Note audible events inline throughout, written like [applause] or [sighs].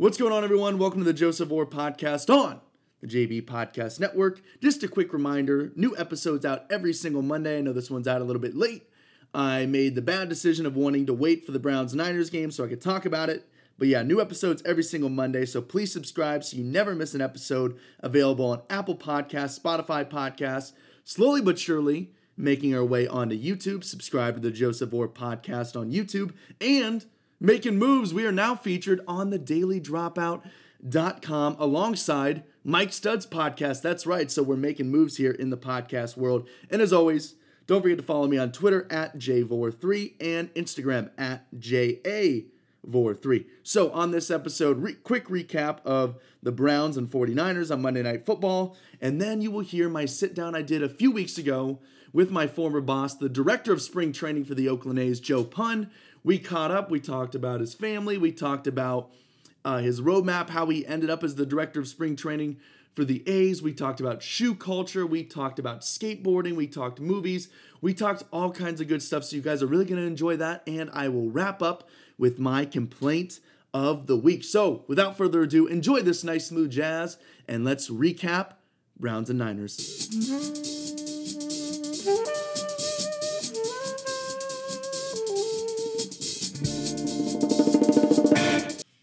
What's going on, everyone? Welcome to the Joseph Orr podcast on the JB Podcast Network. Just a quick reminder new episodes out every single Monday. I know this one's out a little bit late. I made the bad decision of wanting to wait for the Browns Niners game so I could talk about it. But yeah, new episodes every single Monday. So please subscribe so you never miss an episode. Available on Apple Podcasts, Spotify Podcasts, slowly but surely making our way onto YouTube. Subscribe to the Joseph Orr podcast on YouTube and making moves. We are now featured on the Daily dailydropout.com alongside Mike Stud's podcast. That's right. So we're making moves here in the podcast world. And as always, don't forget to follow me on Twitter at JVORE3 and Instagram at JAVORE3. So on this episode, re- quick recap of the Browns and 49ers on Monday Night Football. And then you will hear my sit down I did a few weeks ago with my former boss, the director of spring training for the Oakland A's, Joe Pun. We caught up. We talked about his family. We talked about uh, his roadmap, how he ended up as the director of spring training for the A's. We talked about shoe culture. We talked about skateboarding. We talked movies. We talked all kinds of good stuff. So you guys are really going to enjoy that. And I will wrap up with my complaint of the week. So without further ado, enjoy this nice smooth jazz and let's recap Browns and Niners.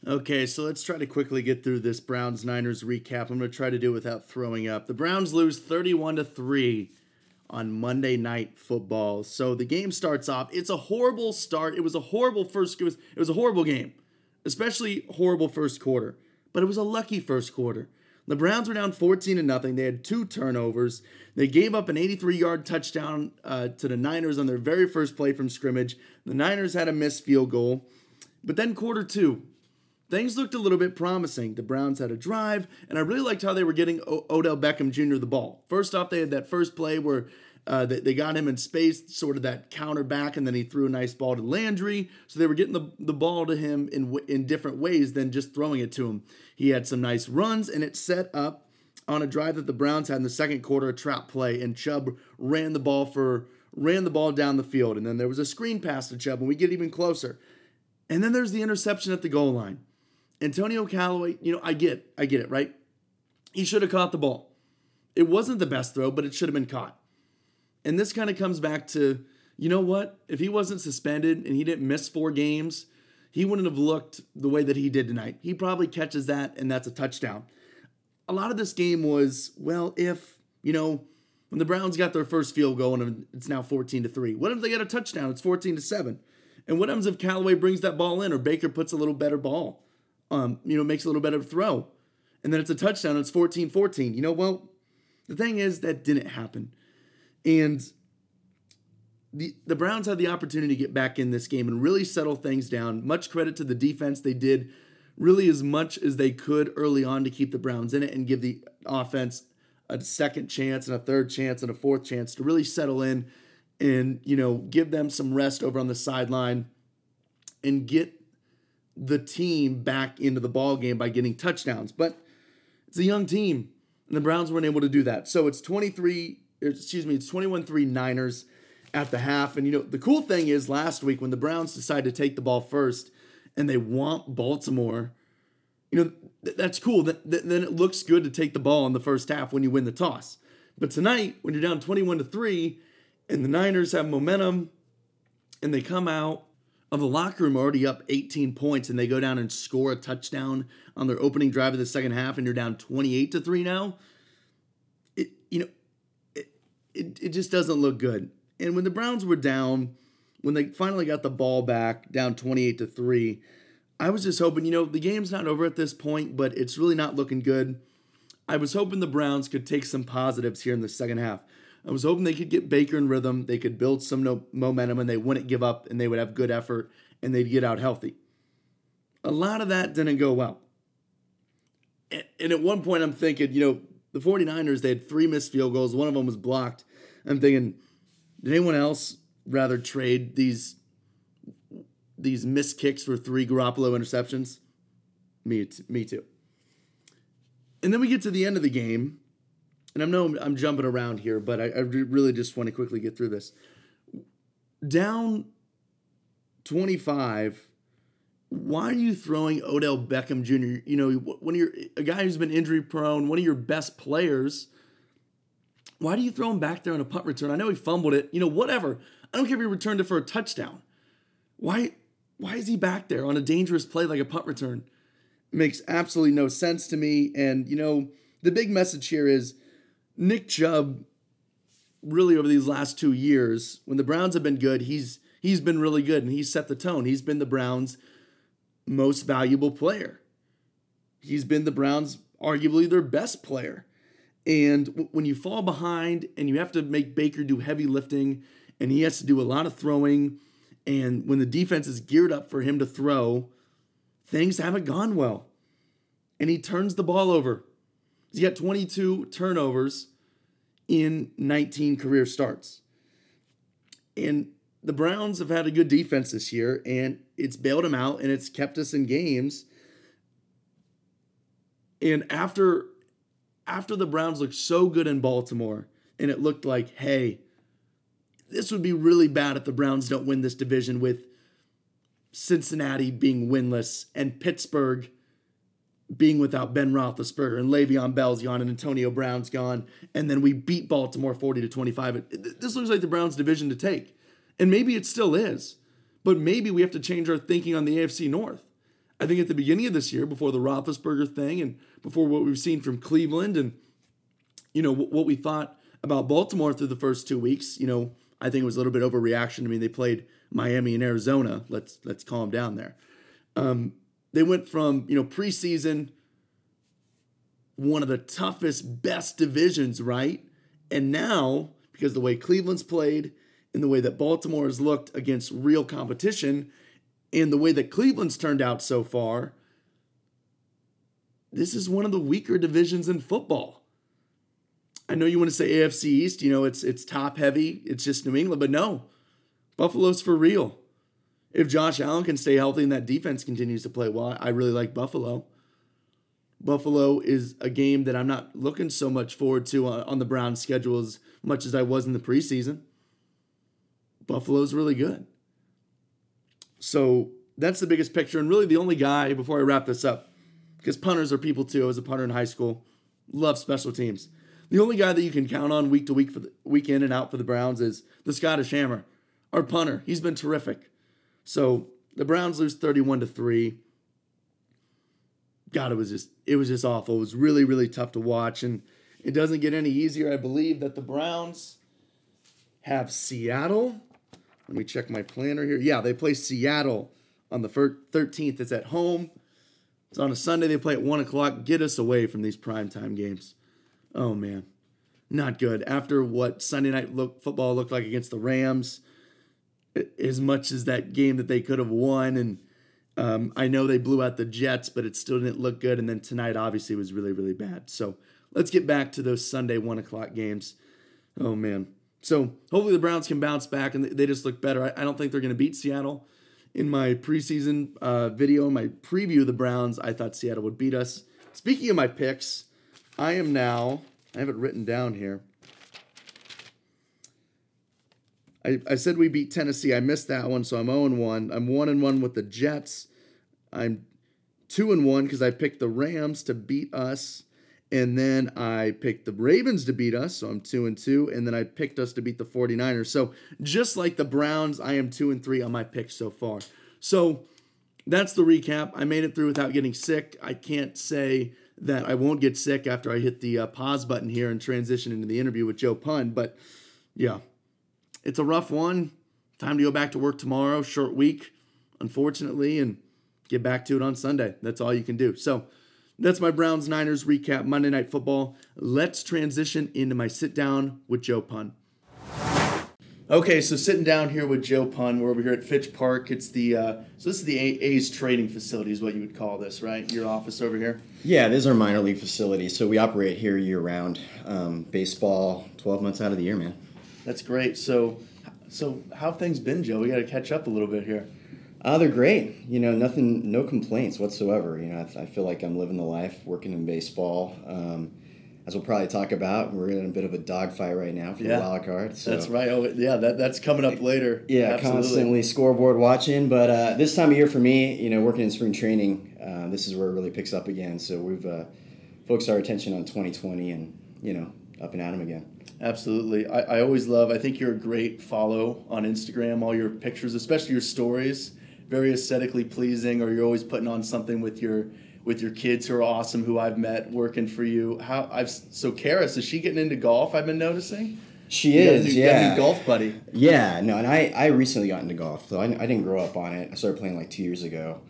Okay, so let's try to quickly get through this Browns Niners recap. I'm going to try to do it without throwing up. The Browns lose 31 to 3 on Monday Night Football. So the game starts off. It's a horrible start. It was a horrible first it was, it was a horrible game. Especially horrible first quarter. But it was a lucky first quarter. The Browns were down 14 to nothing. They had two turnovers. They gave up an 83-yard touchdown uh, to the Niners on their very first play from scrimmage. The Niners had a missed field goal. But then quarter 2, things looked a little bit promising. The Browns had a drive, and I really liked how they were getting o- Odell Beckham Jr. the ball. First off, they had that first play where uh, they, they got him in space, sort of that counter back, and then he threw a nice ball to Landry. So they were getting the, the ball to him in, in different ways than just throwing it to him. He had some nice runs, and it set up on a drive that the Browns had in the second quarter, a trap play, and Chubb ran the ball for ran the ball down the field, and then there was a screen pass to Chubb, and we get even closer. And then there's the interception at the goal line. Antonio Callaway, you know, I get, I get it, right? He should have caught the ball. It wasn't the best throw, but it should have been caught. And this kind of comes back to, you know what? If he wasn't suspended and he didn't miss four games, he wouldn't have looked the way that he did tonight. He probably catches that and that's a touchdown. A lot of this game was, well, if, you know, when the Browns got their first field goal and it's now 14 to 3. What if they get a touchdown? It's 14 to 7. And what happens if Callaway brings that ball in or Baker puts a little better ball? Um, you know, makes a little better throw. And then it's a touchdown, it's 14-14. You know, well, the thing is that didn't happen. And the the Browns had the opportunity to get back in this game and really settle things down. Much credit to the defense. They did really as much as they could early on to keep the Browns in it and give the offense a second chance and a third chance and a fourth chance to really settle in and, you know, give them some rest over on the sideline and get the team back into the ball game by getting touchdowns. But it's a young team, and the Browns weren't able to do that. So it's 23, excuse me, it's 21-3 Niners at the half. And you know, the cool thing is last week when the Browns decided to take the ball first and they want Baltimore, you know, th- that's cool. Th- th- then it looks good to take the ball in the first half when you win the toss. But tonight, when you're down 21 to 3 and the Niners have momentum and they come out of the locker room already up 18 points and they go down and score a touchdown on their opening drive of the second half and you're down 28 to 3 now. It you know it, it, it just doesn't look good. And when the browns were down when they finally got the ball back down 28 to 3 i was just hoping you know the game's not over at this point but it's really not looking good. I was hoping the browns could take some positives here in the second half I was hoping they could get Baker in rhythm, they could build some no- momentum, and they wouldn't give up, and they would have good effort, and they'd get out healthy. A lot of that didn't go well. And at one point, I'm thinking, you know, the 49ers, they had three missed field goals. One of them was blocked. I'm thinking, did anyone else rather trade these these missed kicks for three Garoppolo interceptions? Me, me too. And then we get to the end of the game, and I know I'm jumping around here, but I, I really just want to quickly get through this. Down 25 why are you throwing Odell Beckham Jr.? You know, one of your a guy who's been injury prone, one of your best players. Why do you throw him back there on a punt return? I know he fumbled it. You know, whatever. I don't care if he returned it for a touchdown. Why why is he back there on a dangerous play like a punt return? It makes absolutely no sense to me. And you know, the big message here is Nick Chubb really over these last two years, when the Browns have been good, he's he's been really good and he's set the tone. He's been the Browns' most valuable player. He's been the Browns' arguably their best player. And w- when you fall behind and you have to make Baker do heavy lifting and he has to do a lot of throwing, and when the defense is geared up for him to throw, things haven't gone well. And he turns the ball over. He's got 22 turnovers in 19 career starts. And the Browns have had a good defense this year, and it's bailed them out and it's kept us in games. And after after the Browns looked so good in Baltimore, and it looked like, hey, this would be really bad if the Browns don't win this division with Cincinnati being winless and Pittsburgh being without Ben Roethlisberger and Le'Veon Bell's gone and Antonio Brown's gone, and then we beat Baltimore 40 to 25. This looks like the Browns' division to take. And maybe it still is, but maybe we have to change our thinking on the AFC North. I think at the beginning of this year, before the Roethlisberger thing and before what we've seen from Cleveland and, you know, what we thought about Baltimore through the first two weeks, you know, I think it was a little bit overreaction. I mean, they played Miami and Arizona. Let's let's calm down there. Um, they went from, you know, preseason, one of the toughest, best divisions, right? And now, because the way Cleveland's played and the way that Baltimore has looked against real competition and the way that Cleveland's turned out so far, this is one of the weaker divisions in football. I know you want to say AFC East, you know, it's it's top heavy, it's just New England, but no. Buffalo's for real if Josh Allen can stay healthy and that defense continues to play well, I really like Buffalo. Buffalo is a game that I'm not looking so much forward to on the Browns schedule as much as I was in the preseason. Buffalo's really good. So that's the biggest picture. And really, the only guy, before I wrap this up, because punters are people too. I was a punter in high school, love special teams. The only guy that you can count on week to week for the week in and out for the Browns is the Scottish Hammer, our punter. He's been terrific. So the Browns lose 31 to 3. God, it was just it was just awful. It was really, really tough to watch. And it doesn't get any easier. I believe that the Browns have Seattle. Let me check my planner here. Yeah, they play Seattle on the 13th. It's at home. It's on a Sunday. They play at 1 o'clock. Get us away from these primetime games. Oh, man. Not good. After what Sunday night look, football looked like against the Rams, as much as that game that they could have won. And um, I know they blew out the Jets, but it still didn't look good. And then tonight, obviously, was really, really bad. So let's get back to those Sunday one o'clock games. Oh, man. So hopefully the Browns can bounce back and they just look better. I, don't think they're going to beat Seattle. In my preseason uh, video, my preview of the Browns, I thought Seattle would beat us. Speaking of my picks, I am now, I have it written down here. I, I said we beat Tennessee. I missed that one, so I'm 0 and 1. I'm 1 and 1 with the Jets. I'm 2 and 1 because I picked the Rams to beat us. And then I picked the Ravens to beat us, so I'm 2 and 2. And then I picked us to beat the 49ers. So just like the Browns, I am 2 and 3 on my picks so far. So that's the recap. I made it through without getting sick. I can't say that I won't get sick after I hit the uh, pause button here and transition into the interview with Joe Pun. But yeah, it's a rough one. Time to go back to work tomorrow. Short week, unfortunately, and get back to it on Sunday. That's all you can do. So that's my Browns Niners recap Monday Night Football. Let's transition into my sit down with Joe Pun. Okay, so sitting down here with Joe Pun, we're over here at Fitch Park. It's the uh, so this is the A's training facility, is what you would call this, right? Your office over here. Yeah, is our minor league facility. So we operate here year round. Um, baseball, twelve months out of the year, man. That's great. So, so how have things been, Joe? We got to catch up a little bit here. Uh, they're great. You know, nothing, no complaints whatsoever. You know, I, I feel like I'm living the life, working in baseball. Um, as we'll probably talk about, we're in a bit of a dogfight right now for Yeah. the wild card. So. That's right. Oh, yeah, that, that's coming up later. Yeah, Absolutely. constantly scoreboard watching. But uh, this time of year for me, you know, working in spring training, uh, this is where it really picks up again. So we've uh, focused our attention on 2020 and, you know, up and at at 'em again. Absolutely. I, I always love, I think you're a great follow on Instagram, all your pictures, especially your stories, very aesthetically pleasing, or you're always putting on something with your with your kids who are awesome, who I've met working for you. How I've so Karis, is she getting into golf? I've been noticing. She You is, new- yeah. golf buddy. Yeah, no, and I, I recently got into golf, so I, I didn't grow up on it. I started playing like two years ago.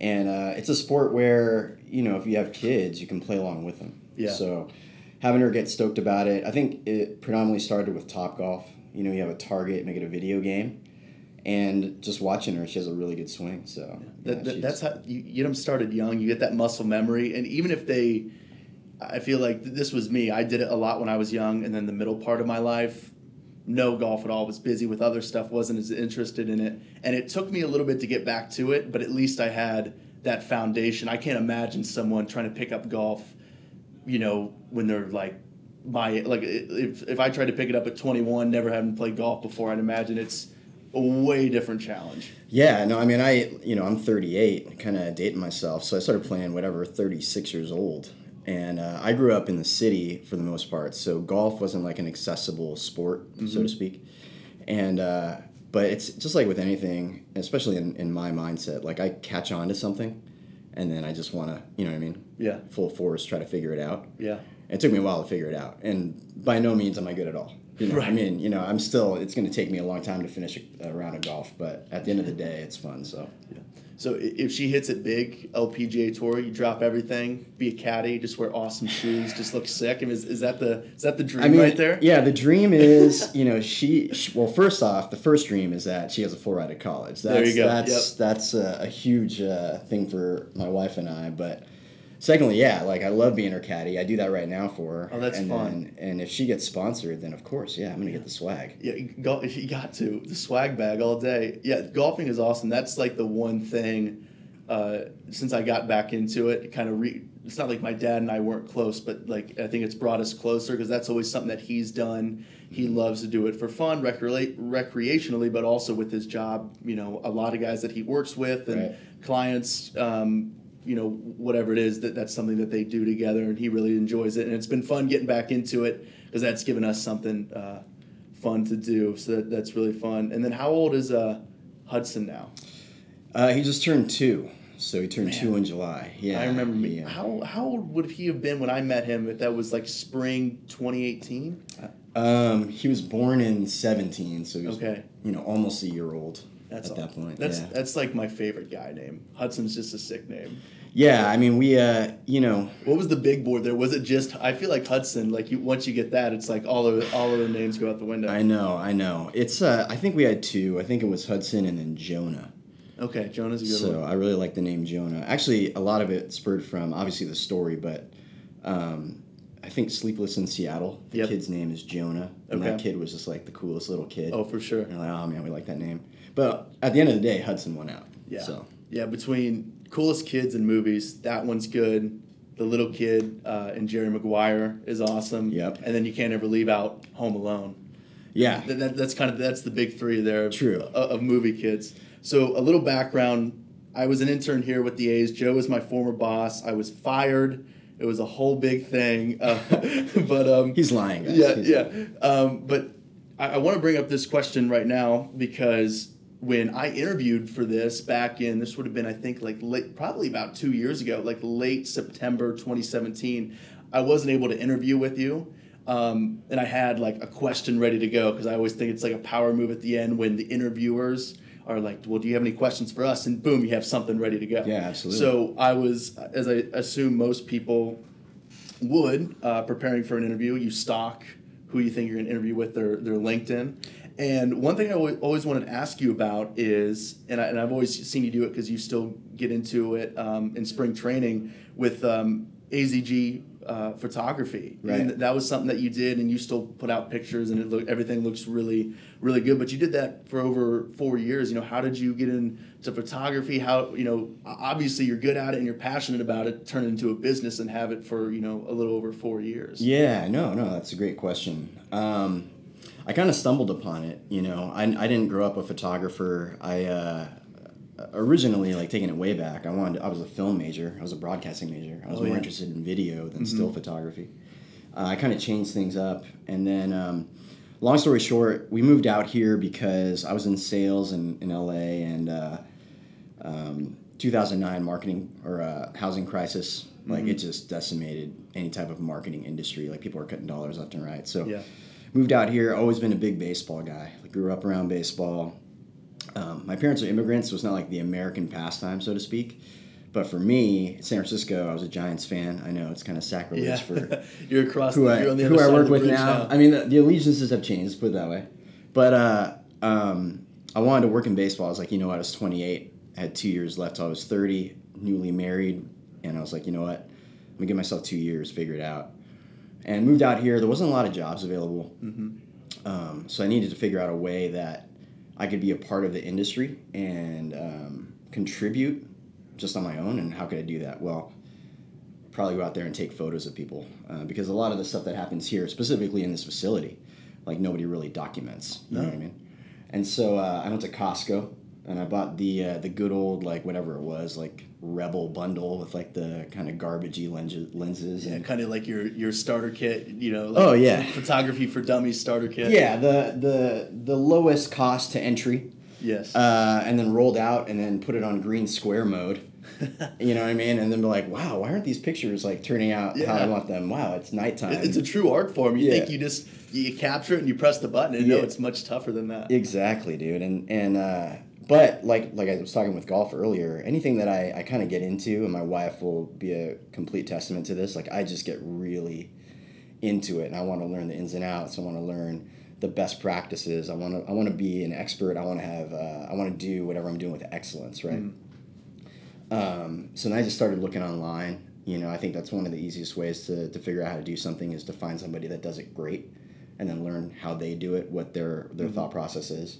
And uh, it's a sport where, you know, if you have kids, you can play along with them. Yeah. So having her get stoked about it, I think it predominantly started with Top Golf. You know, you have a target, make it a video game. And just watching her, she has a really good swing. So That, yeah, that, she's- that's how you get them started young. You get that muscle memory, and even if they, I feel like this was me. I did it a lot when I was young, and then the middle part of my life, no golf at all. Was busy with other stuff. wasn't as interested in it, and it took me a little bit to get back to it. But at least I had that foundation. I can't imagine someone trying to pick up golf, you know, when they're like. My like if, if I tried to pick it up at 21, never having played golf before, I'd imagine it's a way different challenge. Yeah, no, I mean, I, you know, I'm 38, kind of dating myself. So I started playing whatever, 36 years old. And uh, I grew up in the city for the most part. So golf wasn't like an accessible sport, so to speak. And, uh, but it's just like with anything, especially in, in my mindset, like I catch on to something and then I just want to, you know what I mean? Yeah. Full force, try to figure it out. Yeah. It took me a while to figure it out, and by no means am I good at all. You know, I mean, you know, I'm still. It's going to take me a long time to finish a, a round of golf, but at the end of the day, it's fun. So Yeah. So if she hits it big, LPGA tour, you drop everything, be a caddy, just wear awesome shoes, just look sick. And is, is that the is that the dream I mean, right there? yeah, the dream is, you know, she, she. Well, first off, the first dream is that she has a full ride at college. That's, There you go. That's that's a, a huge uh, thing for my wife and I. But secondly, yeah, like I love being her caddy. I do that right now for her. Oh, that's and fun. Then, and if she gets sponsored, then of course, yeah, I'm gonna get the swag. Yeah, go, [laughs] you got to the swag bag all day. Yeah, golfing is awesome. That's like the one thing. Uh, since I got back into it, it kind of re. It's not like my dad and I weren't close, but like I think it's brought us closer because that's always something that he's done. He loves to do it for fun, recre- recreationally, but also with his job. You know, a lot of guys that he works with and Right. clients. Um, you know, whatever it is, that that's something that they do together, and he really enjoys it. And it's been fun getting back into it because that's given us something. Uh, fun to do. So that, that's really fun. And then how old is uh, Hudson now? Uh, he just turned two, so he turned Man. two in July. Yeah, I remember uh, How how old would he have been when I met him? If that was like spring 2018. Um, he was born in seventeen, so he was Okay. you know almost a year old That's at that point. That's yeah. that's like my favorite guy name. Hudson's just a sick name. Yeah, I mean we uh you know What was the big board there? Was it just? I feel like Hudson. Like you, once you get that, it's like all of all of the names go out the window. I know I know it's uh I think we had two. I think it was Hudson and then Jonah. okay, Jonah's a good So one. I really like the name Jonah. Actually, a lot of it spurred from obviously the story, but um, I think Sleepless in Seattle. The Yep. kid's name is Jonah, and that kid was just like the coolest little kid. Oh, for sure. And like, oh man, we like that name. But at the end of the day, Hudson won out. Yeah. So Yeah, between coolest kids in movies, that one's good. The little kid uh, and Jerry Maguire is awesome. Yep. And then you can't ever leave out Home Alone. yeah, That, that- that's kind of that's the big three there. Of, True. Of, of movie kids. So a little background. I was an intern here with the A's. Joe was my former boss. I was fired. It was a whole big thing. [laughs] Uh, [laughs] but um, he's lying. Guys. yeah, He's- yeah. Um, but I, I want to bring up this question right now because when I interviewed for this back in this would have been I think like late, probably about two years ago, like late September 2017. I wasn't able to interview with you. Um, and I had like a question ready to go because I always think it's like a power move at the end when the interviewers are like, "Well, do you have any questions for us?" And boom, you have something ready to go. Yeah, absolutely. So I was, as I assume most people would uh, preparing for an interview you stock who you think you're going to interview with their, their linkedin and one thing i always, wanted to ask you about is and, I, and i've always seen you do it because you still get into it um, in spring training with um, azg uh, photography. Right. And that was something that you did, and you still put out pictures, and it look everything looks really, really good. But you did that for over four years. You know, how did you get into photography? How you know, obviously you're good at it and you're passionate about it. Turn it into a business and have it for you know a little over four years. Yeah, no, no, that's a great question. Um, I kind of stumbled upon it. You know, I, I didn't grow up a photographer. I uh, originally, like taking it way back, I wanted. I was a film major. I was a broadcasting major. I was Oh, more yeah. interested in video than still photography. Uh, I kind of changed things up, and then, um, long story short, we moved out here because I was in sales in, in LA, and uh, um, 2009 marketing or uh, housing crisis, like Mm-hmm. it just decimated any type of marketing industry. Like people are cutting dollars left and right. So Yeah. Moved out here. Always been a big baseball guy. Like, grew up around baseball. Um, my parents are immigrants, so it's not like the American pastime, so to speak. But for me, San Francisco, I was a Giants fan. I know it's kind of sacrilege Yeah, for [laughs] you're across. who the, I you're on the who I work with bridge now. I mean, the, the allegiances have changed. Let's put it that way. But uh, um, I wanted to work in baseball. I was like, you know what? I was 28. I had two years left till I was 30. Newly married, and I was like, you know what? I'm gonna give myself two years, figure it out. And moved out here. There wasn't a lot of jobs available, um, so I needed to figure out a way that I could be a part of the industry and um, contribute just on my own. And how could I do that? Well, probably go out there and take photos of people uh, because a lot of the stuff that happens here, specifically in this facility, like nobody really documents. You know what I mean? And so uh, I went to Costco and I bought the uh, the good old like whatever it was like Rebel bundle with like the kind of garbagey lenses lenses Yeah, and kind of like your your starter kit. You know. Like Oh, yeah. Photography for dummies starter kit. yeah the the the lowest cost to entry Yes. uh, and then rolled out and then put it on green square mode. [laughs] You know what I mean? And then be like, wow, why aren't these pictures like turning out how I want them? Wow, it's nighttime. It- It's a true art form. You Yeah. think you just you capture it and you press the button, and no, it's much tougher than that. Exactly, dude. And and uh, but like like I was talking with golf earlier, anything that I, I kind of get into, and my wife will be a complete testament to this. Like I just get really into it, and I want to learn the ins and outs. I want to learn the best practices. I want to I want to be an expert. I want to have uh, I want to do whatever I'm doing with excellence, right? Um, so then I just started looking online. You know, I think that's one of the easiest ways to, to figure out how to do something is to find somebody that does it great, and then learn how they do it, what their their thought process is.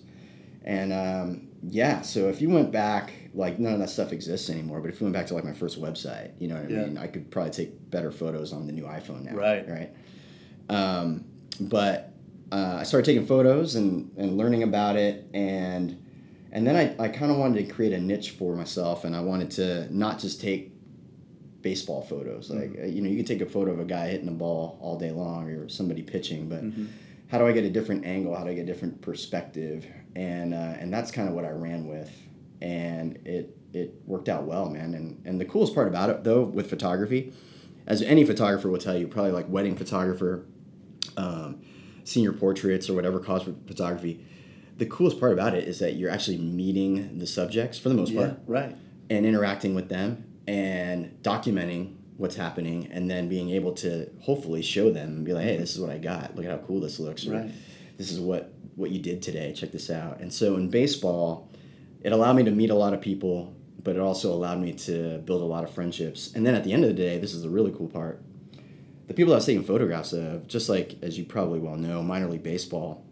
And um, yeah, so if you went back, like none of that stuff exists anymore. But if you went back to like my first website, you know what I Yeah. mean? I could probably take better photos on the new iPhone now. Right. Right. Um, but uh, I started taking photos and, and learning about it, and and then I, I kind of wanted to create a niche for myself, and I wanted to not just take baseball photos. Like uh, you know, you can take a photo of a guy hitting a ball all day long or somebody pitching, but how do I get a different angle? How do I get a different perspective? And uh, and that's kind of what I ran with, and it it worked out well, man. And and the coolest part about it though with photography, as any photographer will tell you, probably like wedding photographer, um, senior portraits or whatever cause for photography. The coolest part about it is that you're actually meeting the subjects for the most Yeah. part Right. and interacting with them and documenting what's happening and then being able to hopefully show them and be like hey this is what i got look at how cool this looks or Right. This is what what you did today check this out and so in baseball it allowed me to meet a lot of people but it also allowed me to build a lot of friendships and then at the end of the day this is the really cool part the people I was taking photographs of, just like as you probably well know, minor league baseball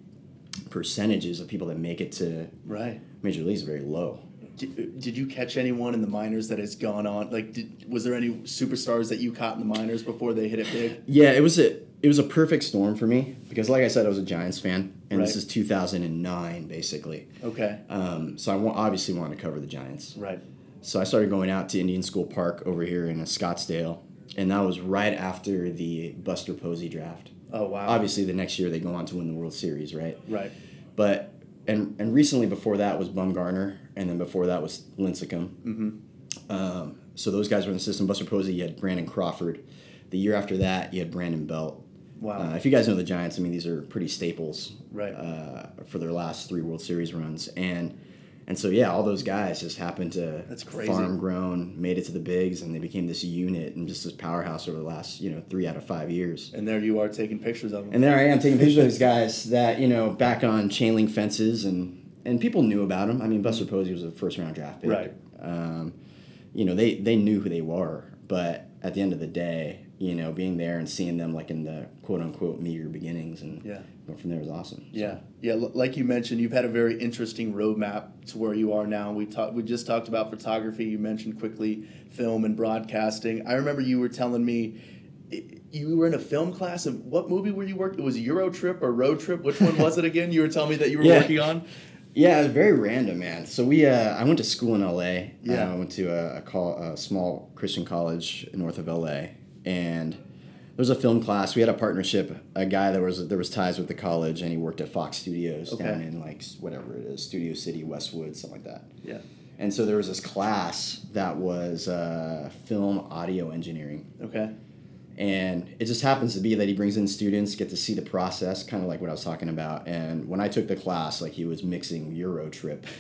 percentages of people that make it to Right. major leagues are very low. Did, did you catch anyone in the minors that has gone on? Like, did, was there any superstars that you caught in the minors before they hit it big? Yeah, it was a it was a perfect storm for me because, like I said, I was a Giants fan, and this is 2009 basically. Okay. Um, so I obviously wanted to cover the Giants. Right. So I started going out to Indian School Park over here in Scottsdale, and that was right after the Buster Posey draft. Oh wow. Obviously, the next year they go on to win the World Series, right? Right. But and and recently before that was Bumgarner, and then before that was Lincecum. Mm-hmm. Um, so those guys were in the system. Buster Posey, you had Brandon Crawford. The year after that, you had Brandon Belt. Wow. Uh, if you guys know the Giants, I mean these are pretty staples Right. uh, for their last three World Series runs, and and so yeah, all those guys just happened to That's crazy. farm grown, made it to the bigs, and they became this unit and just this powerhouse over the last you know three out of five years. and there you are taking pictures of them. And there I am taking pictures of these guys that you know back on chain link fences and and people knew about them. I mean, Buster Posey was a first round draft pick. Right. Um, you know they they knew who they were, but at the end of the day, you know, being there and seeing them like in the quote unquote meager beginnings and Yeah. going from there was awesome. Yeah, yeah. Like you mentioned, you've had a very interesting roadmap to where you are now. We talked. We just talked about photography. You mentioned quickly film and broadcasting. I remember you were telling me you were in a film class. And what movie were you working? It was Euro Trip or Road Trip. Which one was it again? You were telling me that you were [laughs] Yeah. working on. Yeah, it was very random, man. So we, uh, I went to school in LA. Yeah. Uh, I went to a, a, call, a small Christian college north of LA, and there was a film class. We had a partnership. A guy that was there was ties with the college, and he worked at Fox Studios Okay. down in like whatever it is, Studio City, Westwood, something like that. Yeah. And so there was this class that was uh, film audio engineering. Okay. And it just happens to be that he brings in students, get to see the process, kind of like what I was talking about. And when I took the class, like he was mixing Euro Trip. [laughs]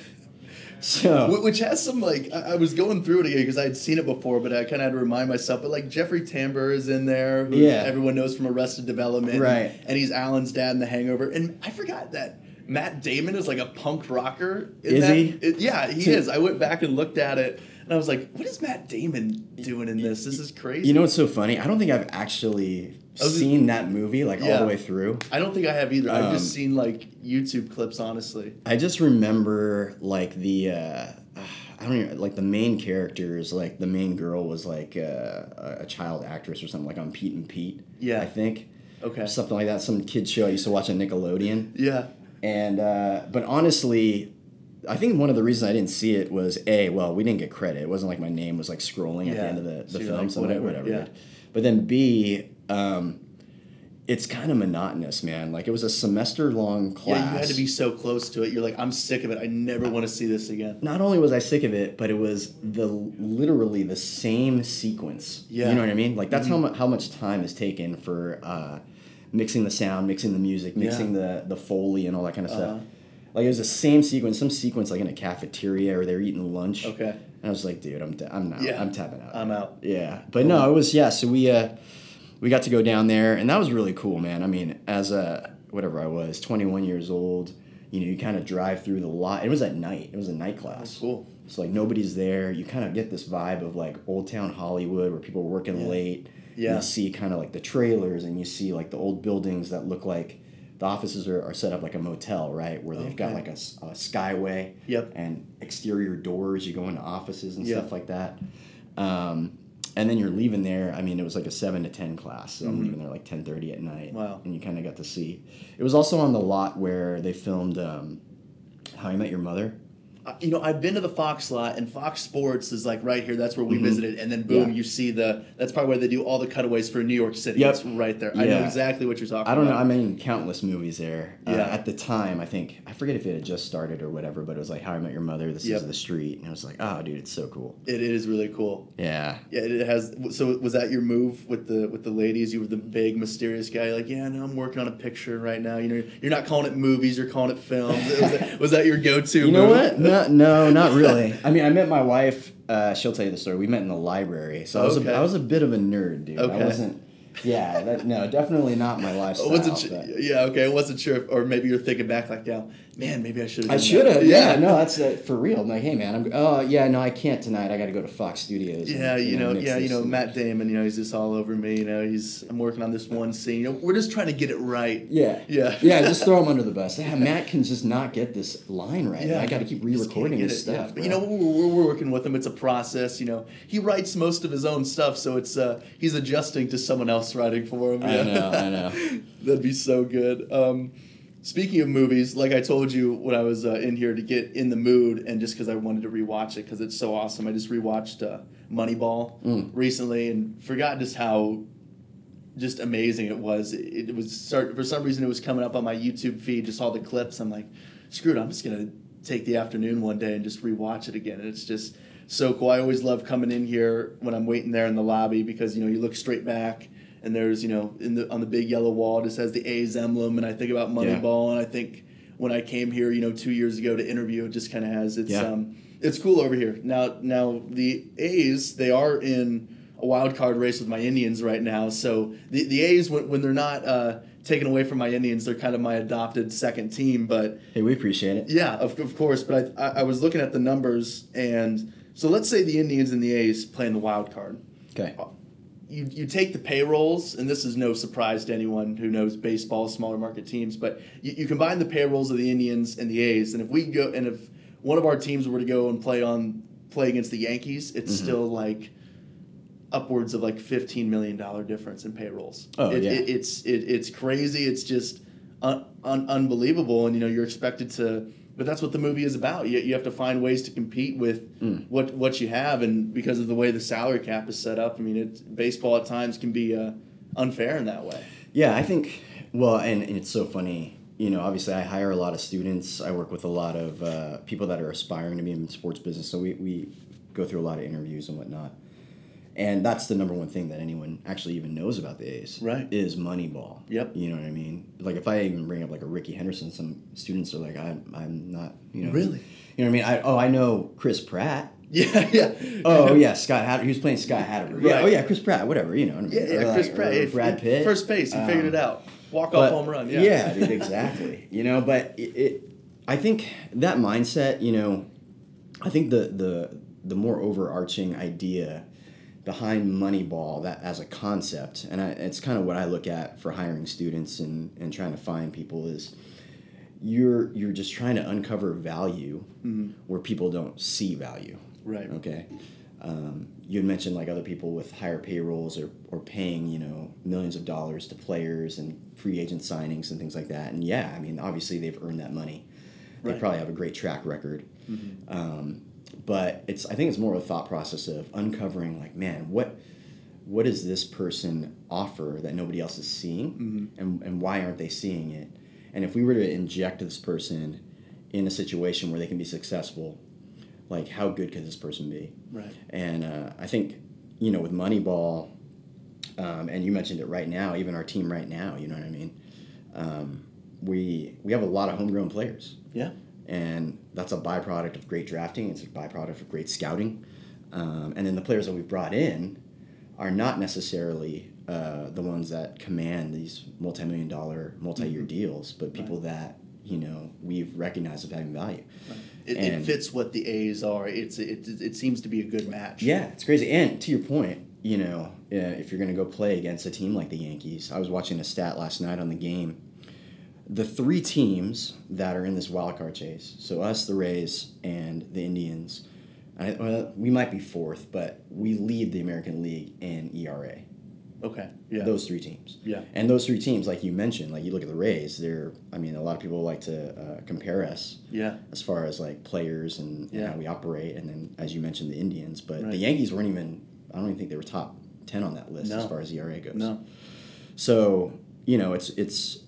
so Which has some like I, I was going through it again because I had seen it before, but I kind of had to remind myself. But like Jeffrey Tambor is in there, who Yeah. everyone knows from Arrested Development, Right. And he's Alan's dad in The Hangover. And I forgot that Matt Damon is like a punk rocker. Is that. he? It- yeah, he is. I went back and looked at it, and I was like, "What is Matt Damon doing in this? This is crazy." you know what's so funny? I don't think I've actually seen that movie like all the way through. I don't think I have either. I've just Um, seen like YouTube clips, honestly. I just remember like the uh, I don't even like the main characters. Like the main girl was like uh, a child actress or something like on Pete and Pete. Yeah. I think Okay. something like that. Some kid show I used to watch on Nickelodeon. Yeah. And uh, but honestly, I think one of the reasons I didn't see it was a well, we didn't get credit. It wasn't like my name was like scrolling at the end of the, the you're film. like, so whatever, whatever. yeah. But then B, um, it's kind of monotonous, man. Like it was a semester long class. Yeah, you had to be so close to it. You're like, I'm sick of it. I never want to see this again. Not only was I sick of it, but it was the literally the same sequence. Yeah. You know what I mean? Like that's how much how much time is taken for uh, mixing the sound, mixing the music, mixing the the foley, and all that kind of Uh-huh. stuff. Like it was the same sequence, some sequence like in a cafeteria or they're eating lunch. Okay. And I was like, dude, I'm, I'm not, Yeah. I'm tapping out. I'm out. Yeah, but no, it was yeah. So we uh, we got to go down there, and that was really cool, man. I mean, as a whatever I was, 21 years old, you know, you kind of drive through the lot. It was at night. It was a night class. Cool. So like nobody's there. You kind of get this vibe of like old town Hollywood where people are working Yeah. late. Yeah. You see kind of like the trailers, and you see like the old buildings that look like the offices are, are set up like a motel, right? Where they've got Okay. like a, skyway Yep. and exterior doors. You go into offices and Yeah. stuff like that. Um, and then you're leaving there. I mean, it was like a seven to ten class, so I'm leaving there like ten thirty at night. Mm-hmm. Wow. And you kind of got to see. It was also on the lot where they filmed um, How I Met Your Mother. Uh, you know, I've been to the Fox lot, and Fox Sports is like right here. That's where we visited, and then boom, Mm-hmm. Yeah. you see the. That's probably where they do all the cutaways for New York City. Yep. It's right there. I know exactly what you're talking. I don't know. about. I'm in countless movies there. Uh, Yeah. at the time, I think I forget if it had just started or whatever, but it was like How I Met Your Mother. This Yep. is the street, and I was like, oh, dude, it's so cool. It is really cool. Yeah. Yeah, it has. So was that your move with the with the ladies? You were the big mysterious guy. Like, yeah, no, I'm working on a picture right now. You know, you're not calling it movies. You're calling it films. was, that, [laughs] was that your go-to? You know move? what? No, [laughs] [laughs] no, not really. I mean, I met my wife. Uh, she'll tell you the story. We met in the library, so I was Okay. a, I was a bit of a nerd, dude. Okay. I wasn't. Yeah, that, no, definitely not my [laughs] lifestyle. wasn't. But- yeah, okay. I wasn't sure, if, or maybe you're thinking back like now. Man, maybe I should have. I should have. Yeah. no, that's uh, for real. I'm like, hey man, I'm. Oh yeah, no, I can't tonight. I got to go to Fox Studios. and, Yeah, you know, yeah, you know, and- Matt Damon. You know, he's just all over me. You know, he's. I'm working on this one scene. You know, we're just trying to get it right. Yeah. Yeah. [laughs] yeah, just throw [laughs] him under the bus. Yeah, Matt can just not get this line right. Yeah, I got to keep re-recording his it, yeah. stuff. But you know, we're, we're working with him. It's a process. You know, he writes most of his own stuff, so it's uh, he's adjusting to someone else writing for him. I know, I know. [laughs] That'd be so good. Um, speaking of movies, like I told you when I was uh, in here to get in the mood, and just because I wanted to rewatch it because it's so awesome, I just rewatched uh, Moneyball Mm. recently and forgot just how just amazing it was. It, it was start for some reason it was coming up on my YouTube feed, just all the clips. I'm like, screw it, I'm just gonna take the afternoon one day and just rewatch it again. And it's just so cool. I always love coming in here when I'm waiting there in the lobby because you know you look straight back and there's you know in the on the big yellow wall it just has the A's emblem and I think about Moneyball and I think when I came here you know two years ago to interview it just kind of has it's Yeah. um it's cool over here now now the A's they are in a wild card race with my Indians right now so the the A's when, when they're not uh, taken away from my Indians they're kind of my adopted second team but Hey, we appreciate it. yeah, of, of course. But I, I, I was looking at the numbers, and so let's say the Indians and the A's playing the wild card. Okay. You, you take the payrolls, and this is no surprise to anyone who knows baseball, smaller market teams, but you, you combine the payrolls of the Indians and the A's, and if we go and if one of our teams were to go and play on play against the Yankees, it's Mm-hmm. still like upwards of like fifteen million dollar difference in payrolls. Oh, it, yeah. it, it's it, it's crazy. It's just un, un, unbelievable, and you know you're expected to. But that's what the movie is about. You, you have to find ways to compete with Mm. what what you have, and because of the way the salary cap is set up, I mean, it, baseball at times can be uh, unfair in that way. Yeah, I think. Well, and, and it's so funny. You know, obviously, I hire a lot of students. I work with a lot of uh, people that are aspiring to be in the sports business. So we, we go through a lot of interviews and whatnot. And that's the number one thing that anyone actually even knows about the A's. Right. Is Moneyball. Yep. You know what I mean? Like if I even bring up like a Rickey Henderson, some students are like, I'm, I'm not. You know. Really? You know what I mean? I oh I know Chris Pratt. [laughs] Yeah, yeah. Oh yeah, Scott Hatter. He was playing Scott Hatter. Yeah. Right. Oh yeah, Chris Pratt. Whatever. You know. What I mean? yeah, yeah. Or, Chris like- Pratt, Brad Pitt. first base, he figured it Um, out. Walk off home run. Yeah, dude, [laughs] exactly. you know, but it, it, I think that mindset, you know, I think the the the more overarching idea behind Moneyball that as a concept, and I, it's kind of what I look at for hiring students and and trying to find people is you're you're just trying to uncover value where people don't see value. Right. Okay. Um, you had mentioned like other people with higher payrolls or, or paying you know millions of dollars to players and free agent signings and things like that. And yeah, I mean obviously they've earned that money. They Right. probably have a great track record. Um, but it's I think it's more of a thought process of uncovering like man what what does this person offer that nobody else is seeing and, and why aren't they seeing it and if we were to inject this person in a situation where they can be successful like how good could this person be Right. and uh, I think, you know, with Moneyball, um, and you mentioned it right now, even our team right now, you know what I mean? Um, we we have a lot of homegrown players, Yeah. And that's a byproduct of great drafting. It's a byproduct of great scouting, um, and then the players that we've brought in are not necessarily uh, the ones that command these multi-million dollar, multi-year deals, but people that you know we've recognized as having value. It, it And- fits what the A's are. It's it, it seems to be a good match. Yeah, it's crazy. And to your point, you know, uh, if you're going to go play against a team like the Yankees, I was watching a stat last night on the game. The three teams that are in this wild card chase, so us, the Rays, and the Indians, I, well, we might be fourth, but we lead the American League in ERA. Okay. Yeah. Those three teams. Yeah. And those three teams, like you mentioned, like you look at the Rays, they're, I mean, a lot of people like to uh, compare us Yeah. as far as like players and, and Yeah. how we operate, and then as you mentioned, the Indians. But Right. the Yankees weren't even. I don't even think they were top ten on that list as far as ERA goes. No. So you know, it's it's.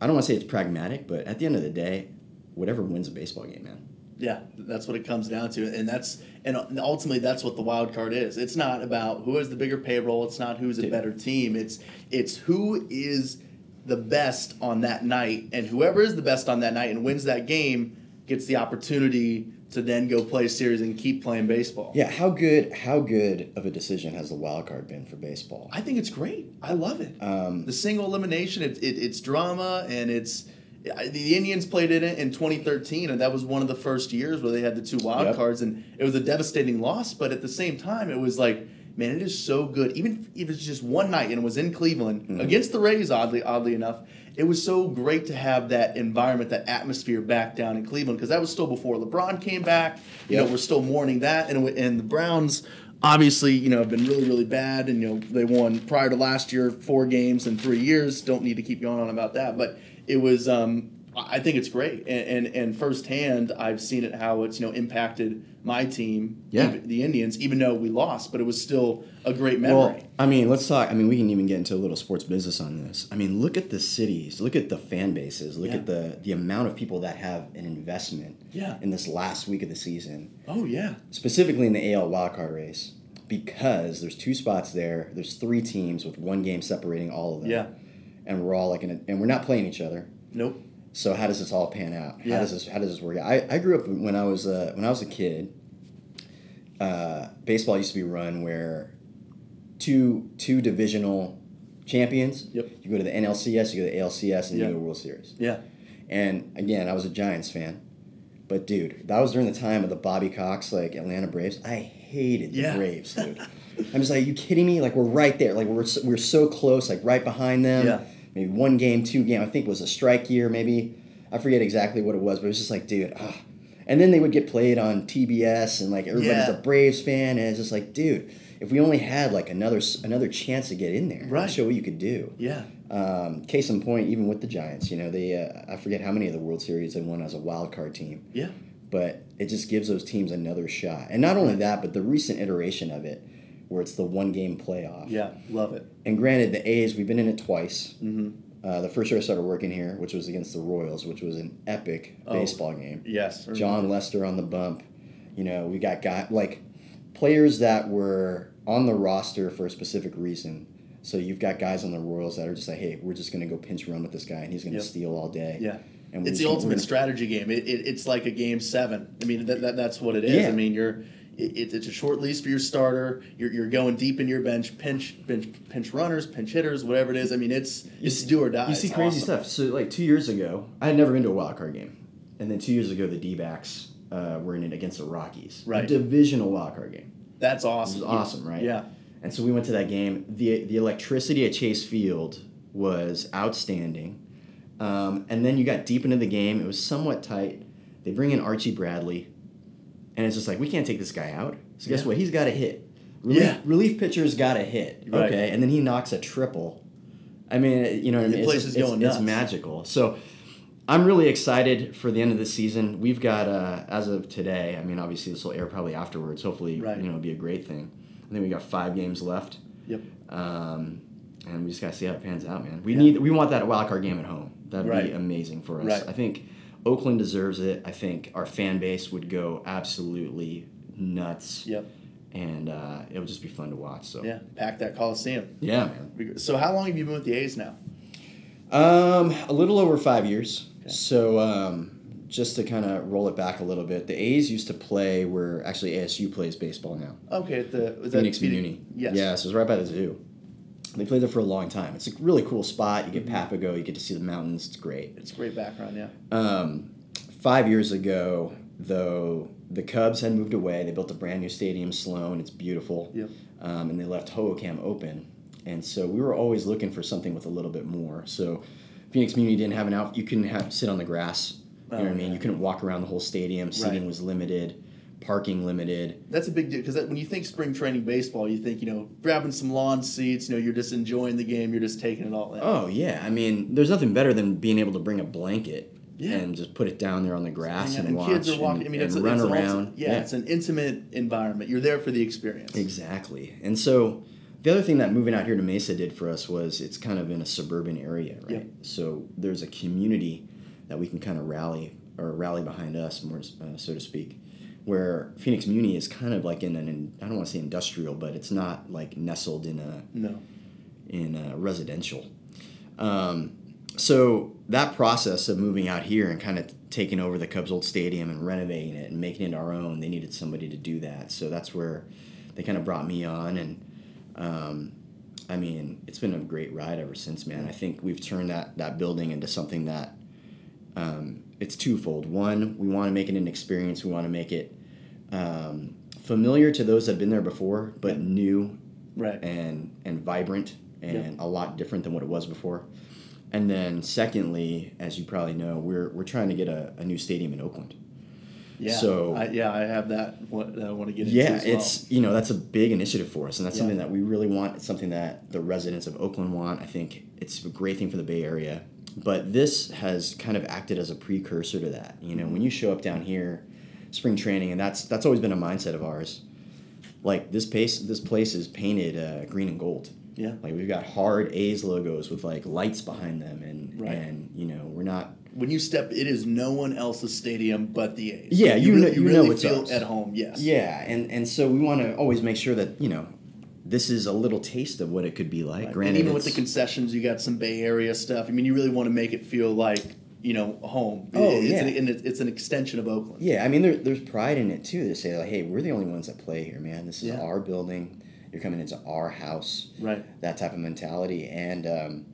I don't want to say it's pragmatic, but at the end of the day, whatever wins a baseball game, man. Yeah, that's what it comes down to, and that's and ultimately that's what the wild card is. It's not about who has the bigger payroll. It's not who's a better team. It's it's who is the best on that night, and whoever is the best on that night and wins that game gets the opportunity to then go play a series and keep playing baseball. Yeah, how good how good of a decision has the wild card been for baseball? I think it's great. I love it. Um, the single elimination, it, it, it's drama, and it's the Indians played in it in 2013, and that was one of the first years where they had the two wild Yep. cards, and it was a devastating loss. But at the same time, it was like, man, it is so good. Even if it's just one night and it was in Cleveland Mm-hmm. against the Rays, oddly oddly enough, it was so great to have that environment, that atmosphere back down in Cleveland because that was still before LeBron came back. You Yep. know, we're still mourning that, and and the Browns obviously, you know, have been really, really bad, and you know they won prior to last year four games in three years. Don't need to keep going on about that, but it was. Um, I think it's great, and, and and firsthand, I've seen it how it's you know impacted my team, Yeah. the Indians, even though we lost, but it was still a great memory. Well. I mean, let's talk. I mean, we can even get into a little sports business on this. I mean, look at the cities, look at the fan bases, look Yeah. at the the amount of people that have an investment Yeah. in this last week of the season, oh yeah, specifically in the AL wildcard race, because there's two spots there. There's three teams with one game separating all of them. Yeah. and we're all like in a, and we're not playing each other. nope, So how does this all pan out? How Yeah. does this how does this work? out? I, I grew up when I was uh, when I was a kid. Uh, baseball used to be run where two two divisional champions. Yep. You go to the NLCS, you go to the ALCS, and Yeah. you go to the World Series. yeah, And again, I was a Giants fan. But dude, that was during the time of the Bobby Cox like Atlanta Braves. I hated the Yeah. Braves, dude. [laughs] I'm just like, are you kidding me? Like we're right there. Like we're so, we're so close, like right behind them. Yeah. Maybe one game, two game. I think it was a strike year, maybe. I forget exactly what it was, but it was just like, dude. ah. And then they would get played on TBS, and like everybody's Yeah. a Braves fan, and it's just like, dude, if we only had like another another chance to get in there, Right. show what you could do. Yeah. Um, case in point, even with the Giants, you know, they uh, I forget how many of the World Series they won as a wild card team, Yeah. but it just gives those teams another shot. And not only that, but the recent iteration of it, where it's the one game playoff. Yeah. Love it. And granted, the A's we've been in it twice. Mm-hmm. Uh, the first year I started working here, which was against the Royals, which was an epic Oh. baseball game. Yes. Jon Lester on the bump. You know, we got guy like players that were on the roster for a specific reason. So you've got guys on the Royals that are just like, hey, we're just gonna go pinch run with this guy, and he's gonna Yep. steal all day. Yeah. And It's the gonna- ultimate gonna- strategy game. It, it, it's like a game seven. I mean, that, that, that's what it is. Yeah. I mean, you're it, it's a short lease for your starter. You're, you're going deep in your bench, pinch, pinch, pinch runners, pinch hitters, whatever it is. I mean, it's it's do or die. You see It's crazy awesome. stuff. So like two years ago, I had never been to a wild card game, and then two years ago, the D backs uh, were in it against the Rockies, Right. A divisional wild card game. That's awesome. It was awesome, right? Yeah. And so we went to that game. the The electricity at Chase Field was outstanding. Um, and then you got deep into the game. It was somewhat tight. They bring in Archie Bradley, and it's just like we can't take this guy out. So guess Yeah. what? He's got to hit. Relief, Yeah. relief pitcher's got to hit. Right. Okay, and then he knocks a triple. I mean, you know what I mean? place it's, is going it's, it's magical. So I'm really excited for the end of the season. We've got uh, as of today. I mean, obviously this will air probably afterwards. Hopefully, Right. you know, it'll be a great thing. I think we got five games left. Yep. Um, and we just gotta see how it pans out, man. We Yeah. need we want that wild card game at home. That'd Right. be amazing for us. Right. I think Oakland deserves it. I think our fan base would go absolutely nuts, Yep. and uh, it would just be fun to watch. So Yeah. Pack that Coliseum. yeah, man. So how long have you been with the A's now? Um, a little over five years. Okay. So um, just to kind of roll it back a little bit, the A's used to play where actually ASU plays baseball now. Okay, at the Phoenix- Muni. Yes. Yeah, so it's right by the zoo. They played there for a long time. It's a really cool spot. You get Mhm. Papago, you get to see the mountains. It's great. It's a great background. Yeah. Um, five years ago, though, the Cubs had moved away. They built a brand new stadium, Sloan. It's beautiful. Yep. Um, and they left Hohokam open. And so we were always looking for something with a little bit more. So Phoenix Muni didn't have an out. You couldn't have sit on the grass. You know what I mean? You couldn't walk around the whole stadium. Seating Right. was limited. Parking limited. That's a big deal because when you think spring training baseball, you think you know grabbing some lawn seats. You know, you're just enjoying the game. You're just taking it all in. Oh yeah, I mean, there's nothing better than being able to bring a blanket Yeah. and just put it down there on the grass and, and watch kids are walking. and, I mean, and it's a, run it's around. ulti- yeah, it's an intimate environment. You're there for the experience. exactly. And so the other thing that moving out here to Mesa did for us was it's kind of in a suburban area, right? Yep. So there's a community that we can kind of rally or rally behind us, more uh, so to speak. Where Phoenix Muni is kind of like in an I don't want to say industrial, but it's not like nestled in a No. in a residential. Um, so that process of moving out here and kind of taking over the Cubs old stadium and renovating it and making it our own, they needed somebody to do that. So that's where they kind of brought me on, and um, I mean, it's been a great ride ever since, man. I think we've turned that that building into something that um, it's twofold. One, we want to make it an experience. We want to make it um, familiar to those that have been there before, but new Right. and and vibrant and a lot different than what it was before. And then secondly, as you probably know, we're we're trying to get a, a new stadium in Oakland. Yeah. So- I, yeah, I have that. What I want to get into. Yeah, well. it's you know that's a big initiative for us, and that's Yeah. something that we really want. It's something that the residents of Oakland want. I think it's a great thing for the Bay Area, but this has kind of acted as a precursor to that. You know, when you show up down here, spring training, and that's that's always been a mindset of ours. Like this place, this place is painted uh, green and gold. yeah. Like we've got hard A's logos with like lights behind them, and Right. and you know we're not. When you step, it is no one else's stadium but the A's. Yeah, you really, know- you you really it's feel ours. at home. Yes. Yeah, and and so we want to always make sure that you know this is a little taste of what it could be like. Right. And Granted, even with the concessions, you got some Bay Area stuff. I mean, you really want to make it feel like you know home. Oh, it's yeah. An, and it's, it's an extension of Oakland. yeah, I mean there, there's pride in it too to say like, hey, we're the only ones that play here, man. This is Yeah. our building. You're coming into our house. Right. That type of mentality, and um,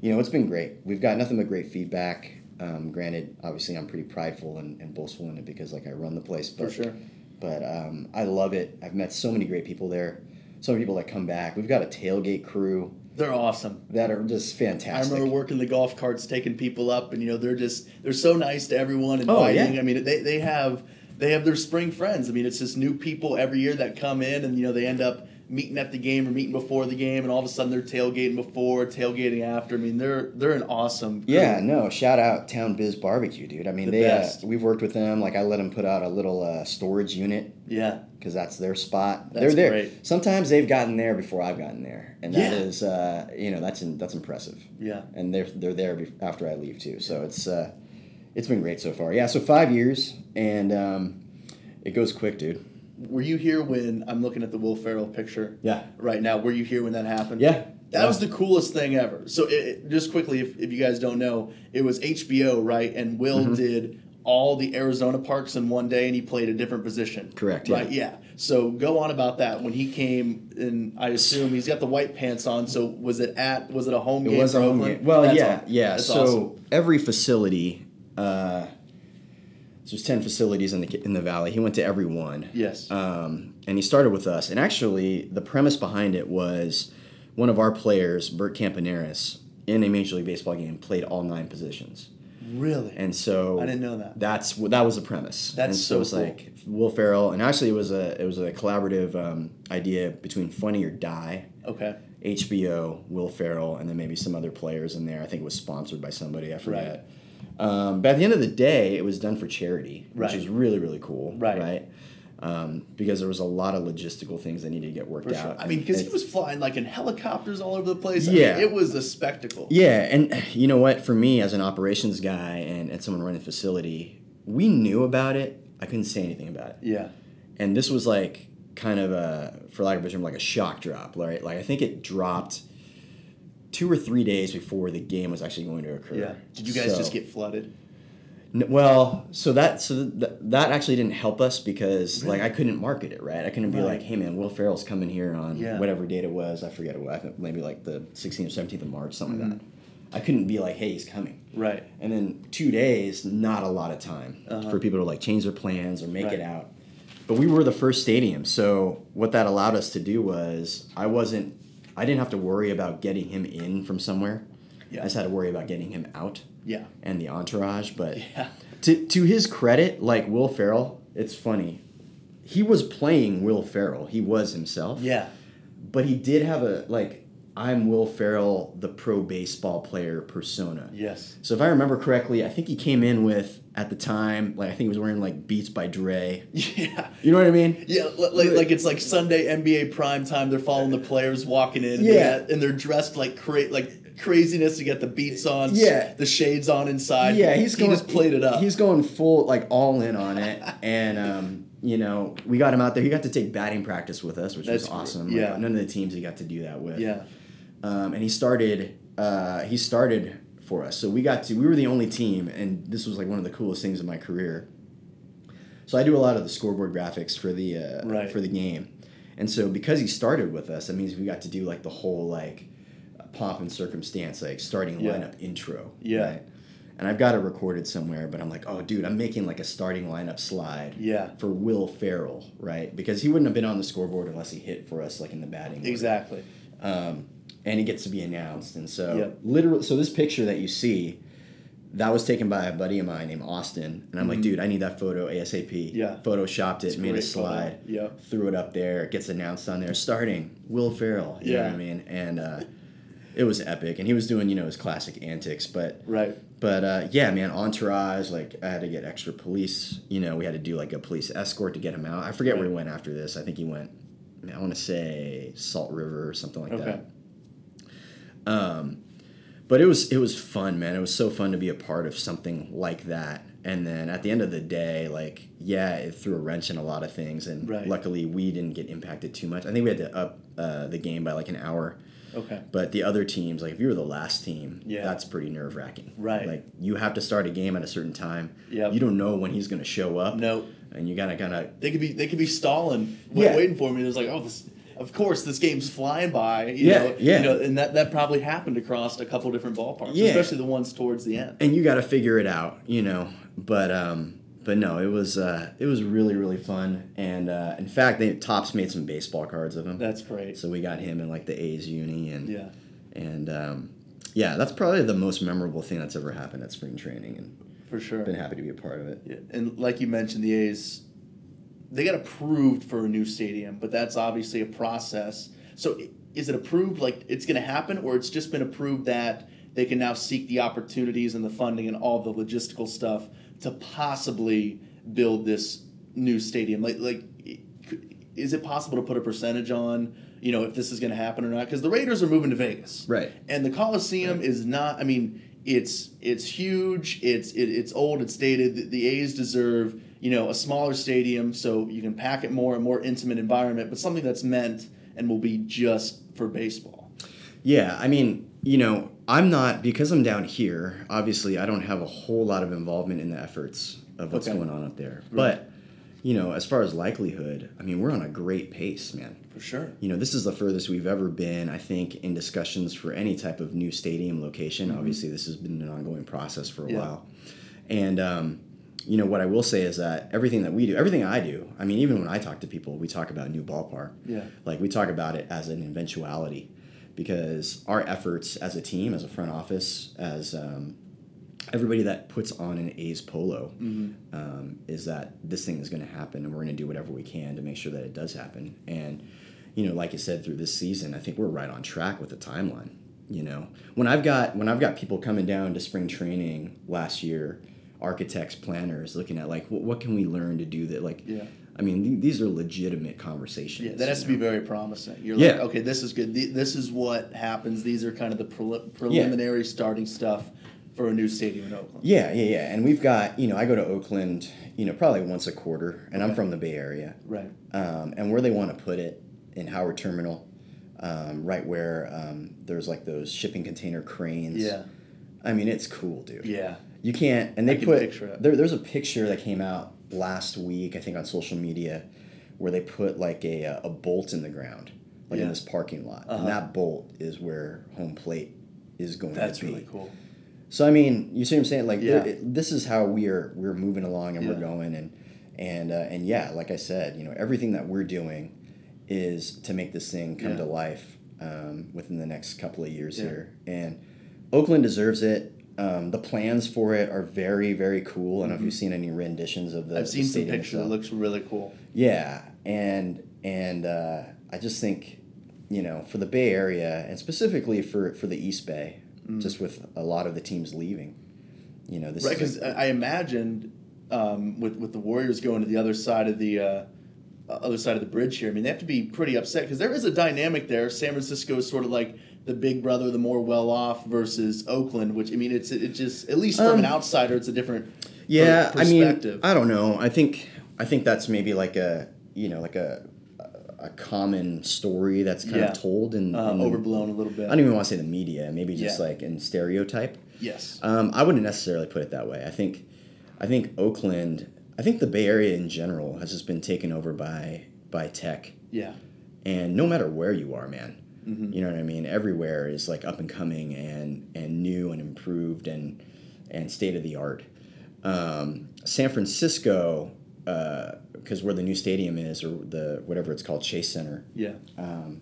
you know it's been great. We've got nothing but great feedback. Um, granted, obviously, I'm pretty prideful and, and boastful in it because like I run the place. But, For sure. But um, I love it. I've met so many great people there. So many people that come back. We've got a tailgate crew They're awesome. that are just fantastic. I remember working the golf carts, taking people up, and you know they're just they're so nice to everyone, Oh, inviting. yeah. I mean, they, they have they have their spring friends. I mean, it's just new people every year that come in, and you know they end up meeting at the game or meeting before the game, and all of a sudden they're tailgating before, tailgating after. I mean, they're they're an awesome. crew. Yeah, no, shout out Town Biz Barbecue, dude. I mean, The they uh, we've worked with them. Like I let them put out a little uh, storage unit yeah, because that's their spot. That's They're there. great. Sometimes they've gotten there before I've gotten there, and that Yeah. is, uh, you know, that's in, that's impressive. yeah. And they're they're there after I leave too. So it's uh, it's been great so far. Yeah, so five years, and um, it goes quick, dude. Were you here when I'm looking at the Will Ferrell picture Yeah. right now? Were you here when that happened? Yeah. That was the coolest thing ever. So, it, it- just quickly, if, if you guys don't know, it was HBO, right? And Will Mm-hmm. did all the Arizona parks in one day, and he played a different position. Correct, yeah. Right. Yeah. So go on about that. When he came, and I assume he's got the white pants on. So was it at? Was it a home It game? was a home Oakland? game. Well, That's yeah, yeah. That's so awesome. every facility, uh, so there's ten facilities in the in the valley. He went to every one. Yes. Um, and he started with us. And actually, the premise behind it was one of our players, Bert Campaneris, in a Major League Baseball game, played all nine positions. really. And so I didn't know that. That's that was the premise. That's and so it was cool. like Will Ferrell, and actually it was a it was a collaborative um, idea between Funny or Die. okay. HBO, Will Ferrell, and then maybe some other players in there. I think it was sponsored by somebody. I forget. Right. Um, but at the end of the day, it was done for charity, which Right. is really really cool. Right. Right. Um, because there was a lot of logistical things that needed to get worked sure. out. I mean, because he was flying like in helicopters all over the place. I mean, Yeah. it was a spectacle. Yeah, and you know what? For me, as an operations guy and, and someone running the facility, we knew about it. I couldn't say anything about it. Yeah. and this was like kind of a for lack of a term like a shock drop right like i think it dropped two or three days before the game was actually going to occur Yeah. Did you guys So- just get flooded? N- well so that so th- that actually didn't help us because like i couldn't market it right i couldn't be like hey man will ferrell's coming here on Yeah. whatever date it was i forget what I think maybe like the 16th or 17th of march something like that Mm-hmm. i couldn't be like hey he's coming Right. and then two days, not a lot of time Uh-huh. for people to like change their plans or make Right. it out. But we were the first stadium, so what that allowed us to do was I wasn't, I didn't have to worry about getting him in from somewhere. Yeah. I just had to worry about getting him out Yeah. and the entourage. But Yeah. to to his credit, like Will Ferrell, it's funny. He was playing Will Ferrell. He was himself Yeah. but he did have a like I'm Will Ferrell, the pro baseball player persona. Yes. So if I remember correctly, I think he came in with at the time like I think he was wearing like Beats by Dre. [laughs] Yeah. You know what I mean? Yeah, li- like, like it's like Sunday NBA prime time. They're following the players walking in, and, Yeah. and they're dressed like cra- like craziness. to get the beats on, Yeah. the shades on inside. Yeah, he's he going. just played it up. He's going full like all in on it, [laughs] and um, you know we got him out there. He got to take batting practice with us, which That's was great. awesome. Yeah. Like, none of the teams he got to do that with. yeah, um, and he started uh, he started for us so we got to we were the only team and this was like one of the coolest things in my career so i do a lot of the scoreboard graphics for the uh, Right. for the game and so because he started with us that means we got to do like the whole like pomp and circumstance like starting Yeah. lineup intro Yeah. right? and i've got it recorded somewhere but i'm like oh dude i'm making like a starting lineup slide yeah, for will ferrell right because he wouldn't have been on the scoreboard unless he hit for us like in the batting exactly. um, and it gets to be announced. And so, Yep. literally, so this picture that you see, that was taken by a buddy of mine named Austin, and I'm like, dude, I need that photo ASAP. Mm-hmm. Yeah. photoshopped it, It's made a slide, Yep. threw it up there. It gets announced on there, starting Will Ferrell. You know Yeah. what I mean? And uh, it was epic, and he was doing you know his classic antics, but. Right. But uh, yeah, man, entourage. Like I had to get extra police. You know, we had to do like a police escort to get him out. I forget where he went after this. I think he went. I want to say Salt River or something like Okay. that. Um, but it was it was fun, man. It was so fun to be a part of something like that. And then at the end of the day, like yeah, it threw a wrench in a lot of things. And Right. luckily, we didn't get impacted too much. I think we had to up uh, the game by like an hour. Okay. But the other teams, like if you were the last team, Yeah. that's pretty nerve wracking. Right. Like you have to start a game at a certain time. Yeah. You don't know when he's going to show up. No, And you gotta kind of they could be they could be stalling, Yeah. waiting for me. There's like, oh, this of course, this game's flying by. You Yeah, know, yeah. You know, and that, that probably happened across a couple different ballparks, Yeah. especially the ones towards the end. and you got to figure it out, you know. But um, but no, it was uh, it was really really fun, and uh, in fact, they Topps made some baseball cards of him. That's great. so we got him in like the A's uni, and Yeah. and um, yeah, that's probably the most memorable thing that's ever happened at spring training, and For sure. been happy to be a part of it. Yeah, and like you mentioned, the A's they got approved for a new stadium, but that's obviously a process. So is it approved like it's going to happen, or it's just been approved that they can now seek the opportunities and the funding and all the logistical stuff to possibly build this new stadium? Like like is it possible to put a percentage on? You know if this is going to happen or not? Because the Raiders are moving to Vegas, Right. and the Coliseum is not. I mean, it's it's huge. It's it, it's old. It's dated. The, the A's deserve you know a smaller stadium so you can pack it more, a more intimate environment, but something that's meant and will be just for baseball. Yeah, I mean, you know, I'm not because I'm down here. Obviously, I don't have a whole lot of involvement in the efforts of what's Okay. going on up there. But you know, as far as likelihood, I mean, we're on a great pace, man. For sure. You know, this is the furthest we've ever been, I think, in discussions for any type of new stadium location. Obviously, this has been an ongoing process for a Mm-hmm. Yeah. while. And, um, you know, what I will say is that everything that we do, everything I do, I mean, even when I talk to people, we talk about new ballpark. Yeah. Like, we talk about it as an eventuality because our efforts as a team, as a front office, as um, everybody that puts on an A's polo um, is that this thing is going to happen and we're going to do whatever we can to make sure that it does happen. And, you know, like you said, through this season, I think we're right on track with the timeline. You know, when I've got when I've got people coming down to spring training last year, architects, planners, looking at like what, what can we learn to do that like, Yeah. I mean, th- these are legitimate conversations. Yeah, that has to be very promising. You're Yeah. like, okay, this is good. Th- This is what happens. These are kind of the preli- preliminary starting stuff for a new stadium in Oakland. Yeah, yeah, yeah. And we've got, you know, I go to Oakland, you know, probably once a quarter, and I'm from the Bay Area. Right. um, and where they want to put it in Howard Terminal, um, right where um, there's like those shipping container cranes. Yeah. I mean, it's cool, dude. Yeah. You can't, and they put there. There's a picture that came out last week, I think, on social media, where they put like a uh, a bolt in the ground, like in this parking lot, Uh-huh. and that bolt is where home plate is going That's to be. really cool. So I mean, you see what I'm saying? Like, Yeah. it- this is how we are we're moving along and Yeah. we're going, and and uh, and yeah, like I said, you know, everything that we're doing is to make this thing come Yeah. to life um, within the next couple of years Yeah. here, and Oakland deserves it. Um, the plans for it are very very cool. I don't know if you've seen any renditions of the. Mm-hmm. I've the seen some stadium pictures. It looks really cool. Yeah, and and uh, I just think, you know, for the Bay Area and specifically for for the East Bay, just with a lot of the teams leaving, you know, this Right, is because I imagined um, with with the Warriors going to the other side of the uh, other side of the bridge here. I mean, they have to be pretty upset because there is a dynamic there. San Francisco is sort of like the big brother, the more well off, versus Oakland. Which I mean, it's it just at least from Um, an outsider, it's a different yeah. I mean. I don't know. I think I think that's maybe like a you know like a a common story that's kind Yeah. of told and, uh, overblown a little bit. I don't even want to say the media, maybe just Yeah. like in stereotype. yes, Um, I wouldn't necessarily put it that way. I think, I think Oakland, I think the Bay Area in general has just been taken over by by tech, yeah, and no matter where you are, man, Mhm. you know what I mean. Everywhere is like up and coming and and new and improved and and state of the art. Um, San Francisco, because where the new stadium is, or the whatever it's called, Chase Center, yeah. um,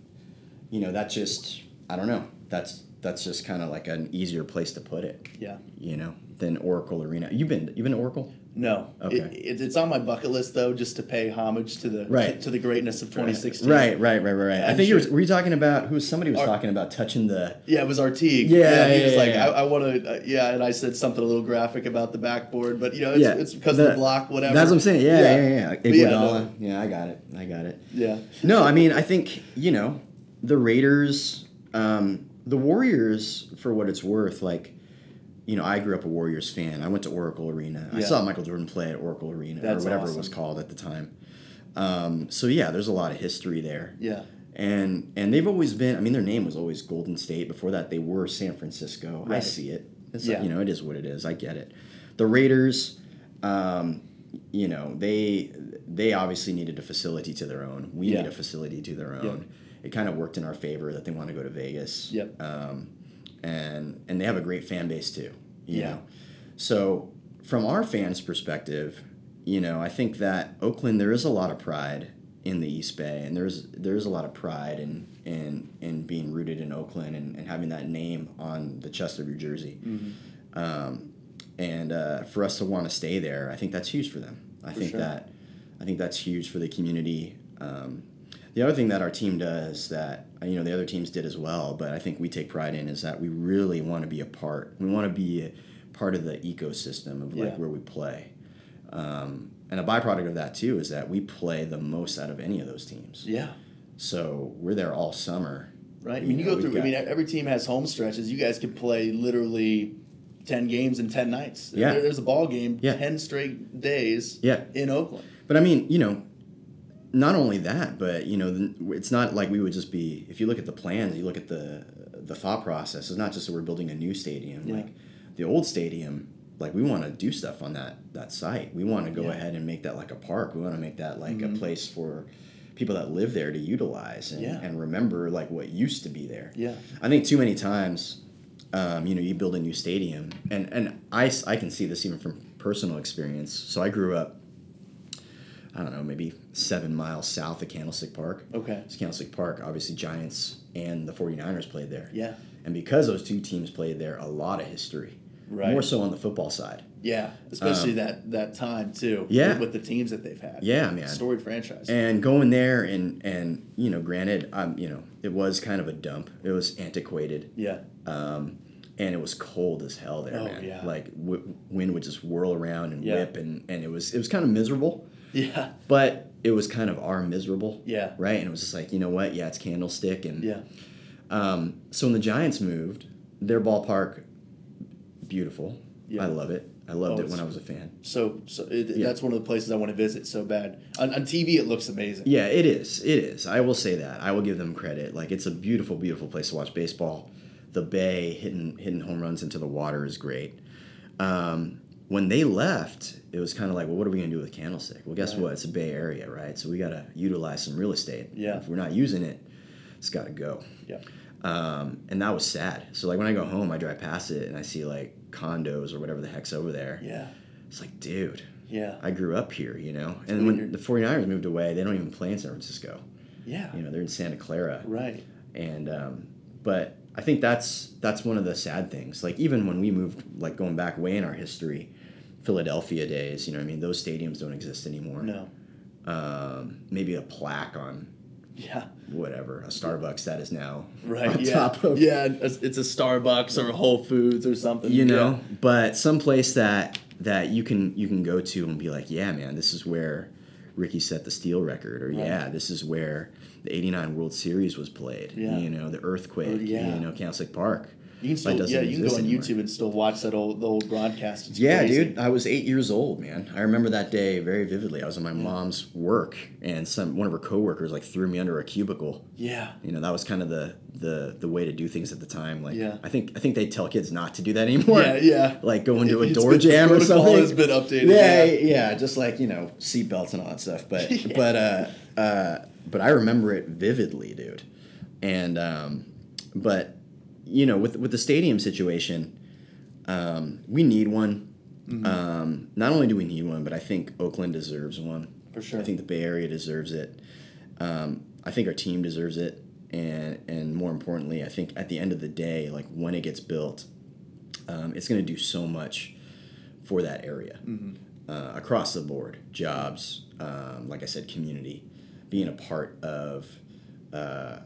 you know that just I don't know. That's that's just kind of like an easier place to put it Yeah. you know, than Oracle Arena. You've been you've been to Oracle? No. Okay. It, it, it's on my bucket list though, just to pay homage to the Right. to, the greatness of 2016. Right, right, right, right, right. I think you were, were you talking about who somebody was Ar- talking about touching the Yeah, it was Artigue. Yeah, he yeah, he was yeah, like, yeah. I, I want to, uh, yeah, and I said something a little graphic about the backboard, but you know, it's, Yeah, it's because of the- the block, whatever. That's what I'm saying. Yeah, yeah, yeah. yeah. Yeah, no. Yeah, I got it. I got it. Yeah. No, I mean, I think you know the Raiders, um, the Warriors, for what it's worth. Like, you know, I grew up a Warriors fan. I went to Oracle Arena. I saw Michael Jordan play at Oracle Arena That's or whatever awesome. it was called at the time. Um, so yeah, there's a lot of history there. Yeah. and and they've always been. I mean, their name was always Golden State. Before that, they were San Francisco. I see it. It's Yeah. you know, it is what it is. I get it. The Raiders, um, you know, they they obviously needed a facility to their own. We Yeah. need a facility to their Yeah. own. it kind of worked in our favor that they want to go to Vegas. Yep. Um, and and they have a great fan base too. You Yeah. know, so from our fans' perspective, you know, I think that Oakland there is a lot of pride in the East Bay, and there's there's a lot of pride in in in being rooted in Oakland and, and having that name on the chest of your jersey. Mm-hmm. Um, and uh, for us to want to stay there, I think that's huge for them. I think sure. that I think that's huge for the community. Um, the other thing that our team does that uh, you know the other teams did as well, but I think we take pride in is that we really want to be a part. We want to be a part of the ecosystem of like Yeah. where we play. Um, and a byproduct of that too is that we play the most out of any of those teams. Yeah. So we're there all summer. Right. I mean, you know, go through. I mean, every team has home stretches. You guys could play literally ten games in ten nights. Yeah. There- there's a ball game. Yeah. Ten straight days. Yeah. In Oakland. But I mean, you know, not only that, but you know, it's not like we would just be. If you look at the plans, you look at the the thought process. It's not just that we're building a new stadium. Yeah. Like the old stadium, like we want to do stuff on that that site. We want to go Yeah. ahead and make that like a park. We want to make that like a place for people that live there to utilize and, Yeah. and remember like what used to be there. Yeah. I think too many times, um, you know, you build a new stadium, and and I, I can see this even from personal experience. So I grew up, I don't know, maybe seven miles south of Candlestick Park. Okay. It's Candlestick Park. Obviously, Giants and the 49ers played there. Yeah. And because those two teams played there, a lot of history. Right. More so on the football side. Yeah. Especially that that time too. Um, Yeah. With, with the teams that they've had. Yeah, man. Storied franchise. And going there and and you know, granted, um, you know, it was kind of a dump. It was antiquated. yeah. um, and it was cold as hell there, Oh, man. yeah. Like w- wind would just whirl around and Yeah. whip, and, and it was it was kind of miserable, Yeah. but it was kind of our miserable, Yeah. right? And it was just like you know what, yeah, it's Candlestick, and Yeah. um, so when the Giants moved, their ballpark, beautiful. Yeah. I love it. I loved Oh, it when I was a fan. So so it, Yeah. that's one of the places I want to visit so bad. On, on TV, it looks amazing. Yeah, it is. It is. I will say that. I will give them credit. Like it's a beautiful, beautiful place to watch baseball. The bay hitting hitting home runs into the water is great. Um, when they left, it was kind of like, well, what are we gonna do with Candlestick? Well, guess Right. what? It's a Bay Area, right? So we gotta utilize some real estate. Yeah. If we're not using it, it's gotta go. Yeah. Um, and that was sad. So like when I go home, I drive past it and I see like condos or whatever the heck's over there. Yeah. It's like, dude, Yeah. I grew up here, you know. And when when the 49ers moved away, they don't even play in San Francisco. Yeah. You know, they're in Santa Clara. Right. And um, but I think that's that's one of the sad things. Like even when we moved, like going back way in our history, Philadelphia days. You know, what I mean, those stadiums don't exist anymore. No. Um, maybe a plaque on Yeah. whatever a Starbucks that is now Right. on yeah. top of yeah. It's a Starbucks or a Whole Foods or something. you know Yeah. but some place that that you can you can go to and be like yeah man this is where rickey set the steal record or Right. yeah this is where the 89 world series was played Yeah. you know the earthquake Or- yeah. you know candlestick park You can still yeah you can go on anymore. YouTube and still watch that old the old broadcast. It's yeah crazy. dude i was eight years old man i remember that day very vividly i was in my mom's work and some one of her coworkers like threw me under a cubicle Yeah. you know that was kind of the the the way to do things at the time like Yeah. i think i think they tell kids not to do that anymore Yeah. Yeah. like go into a door been- jam or something has been updated. yeah, Yeah. yeah, just like you know seatbelts and all that stuff. But [laughs] Yeah. but uh, uh, but I remember it vividly, dude. And um, but you know with with the stadium situation, um, we need one. Mm-hmm. Um, not only do we need one, but I think Oakland deserves one. For sure. I think the Bay Area deserves it. Um, I think our team deserves it, and and more importantly, I think at the end of the day, like when it gets built, um, it's going to do so much for that area uh, across the board jobs um, like i said community being a part of uh,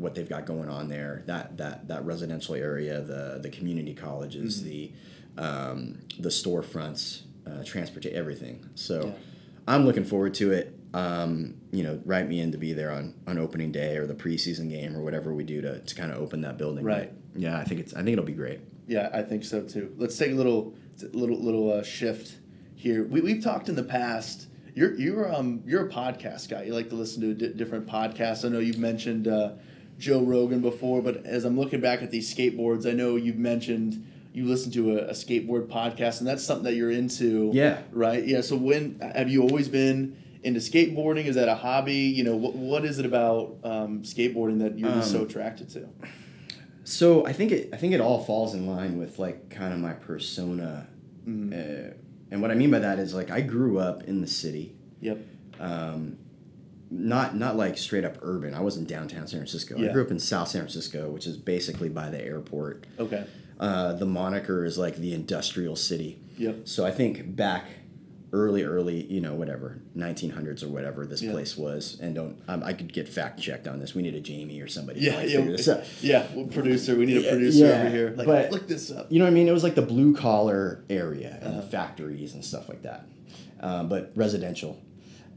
what they've got going on there that that that residential area the the community colleges the um, the storefronts uh, transport everything so Yeah. i'm looking forward to it um, you know write me in to be there on on opening day or the preseason game or whatever we do to, to kind of open that building Right. But, yeah i think it's i think it'll be great Yeah, I think so too. Let's take a little little little uh, shift here. We we've talked in the past. You're you're um you're a podcast guy. You like to listen to di- different podcasts. I know you've mentioned uh, Joe Rogan before, but as I'm looking back at these skateboards, I know you've mentioned you listen to a, a skateboard podcast, and that's something that you're into. Yeah. Right. Yeah. So when have you always been into skateboarding? Is that a hobby? You know, what what is it about um, skateboarding that you're just so Um, attracted to? So I think it I think it all falls in line with like kind of my persona, Mhm. uh, and what I mean by that is like I grew up in the city, Yep. um, not not like straight up urban. I wasn't downtown San Francisco. Yeah. I grew up in South San Francisco, which is basically by the airport. Okay. Uh, the moniker is like the industrial city. Yep. So I think back early, early, you know, whatever, 1900s or whatever this Yeah. place was, and don't um, I could get fact checked on this. We need a Jamie or somebody Yeah. to like, yeah. figure this out. Yeah. Well, producer. We need a producer yeah, over here. Like, but- look this up. You know what I mean? It was like the blue collar area and Uh-huh. the factories and stuff like that, um, but residential.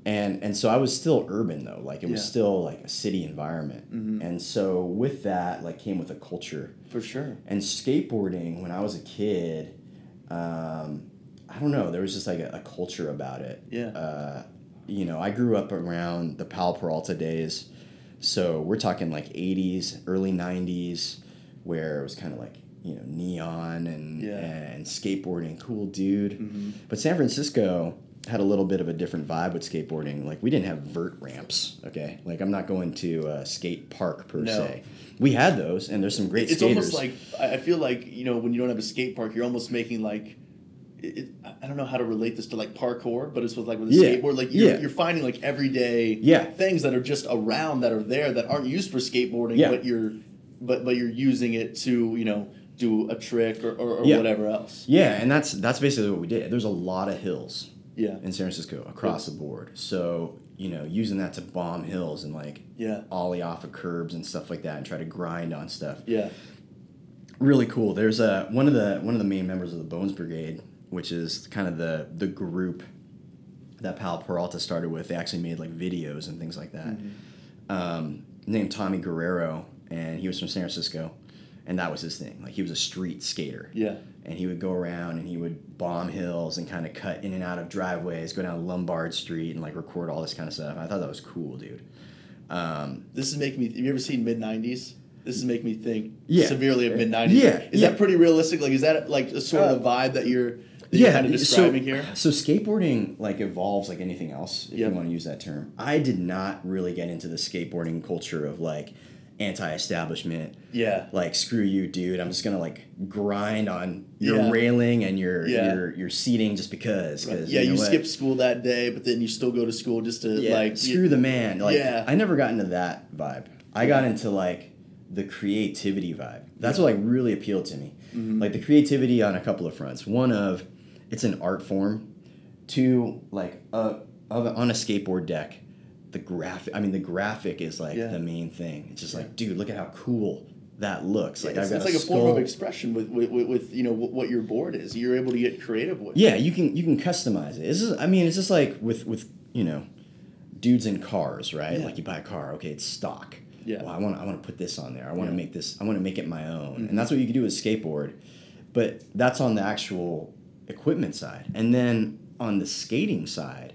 And and so I was still urban though, like it was still like a city environment. Mhm. And so with that, like came with a culture. For sure. And skateboarding, when I was a kid, um, I don't know, there was just like a, a culture about it. Yeah. Uh, you know, I grew up around the Powell Peralta days. So we're talking like 80s, early 90s, where it was kind of like, you know, neon and, Yeah. and skateboarding, cool dude. Mhm. But San Francisco had a little bit of a different vibe with skateboarding. Like we didn't have vert ramps, okay? Like I'm not going to a skate park per No. se. We had those, and there's some great It's skaters. almost like I feel like you know when you don't have a skate park, you're almost making like. It- I don't know how to relate this to like parkour, but it's with like with a Yeah. skateboard. Like you're, Yeah. you're finding like everyday Yeah. things that are just around that are there that aren't used for skateboarding, Yeah. but you're but but you're using it to you know do a trick or, or, or Yeah. whatever else. Yeah, and that's that's basically what we did. There's a lot of hills Yeah, in San Francisco across the board. So you know, using that to bomb hills and like yeah, ollie off of curbs and stuff like that, and try to grind on stuff. yeah. Really cool. There's a one of the one of the main members of the Bones Brigade, which is kind of the the group that Powell Peralta started with. They actually made like videos and things like that. Mm-hmm. Um, named Tommy Guerrero, and he was from San Francisco, and that was his thing. Like he was a street skater. Yeah, and he would go around and he would bomb hills and kind of cut in and out of driveways, go down Lombard Street and like record all this kind of stuff. I thought that was cool, dude. Um, this is making me. Have you ever seen mid '90s? This is making me think Yeah. severely of mid '90s. Yeah, is yeah. that pretty realistic? Like, is that like a sort of Uh, vibe that you're that you're kind of describing so, here? So skateboarding like evolves like anything else, if Yep. you want to use that term. I did not really get into the skateboarding culture of like anti-establishment, Yeah, like screw you, dude. I'm just gonna like grind on your Yeah. railing and your Yeah. your your seating just because. Right. yeah. You, know what? skip school that day, but then you still go to school just to yeah, like screw the man. Like Yeah. I never got into that vibe. I got into like the creativity vibe. That's what like really appealed to me. Mhm. Like the creativity on a couple of fronts. One of it's an art form. Two, like uh, of on a skateboard deck, the graphic. I mean, the graphic is like Yeah. the main thing. It's just Yeah. like, dude, look at how cool that looks. Like it's, I've got it's a like a skull. form of expression with, with, with, you know what, what your board is. You're able to get creative with. Yeah, you can you can customize it. It's just, I mean, it's just like with with you know, dudes in cars, right? Yeah. Like you buy a car, okay, it's stock. Yeah. Well, I want I want to put this on there. I want to Yeah. make this. I want to make it my own, Mhm. and that's what you can do with skateboard. But that's on the actual equipment side, and then on the skating side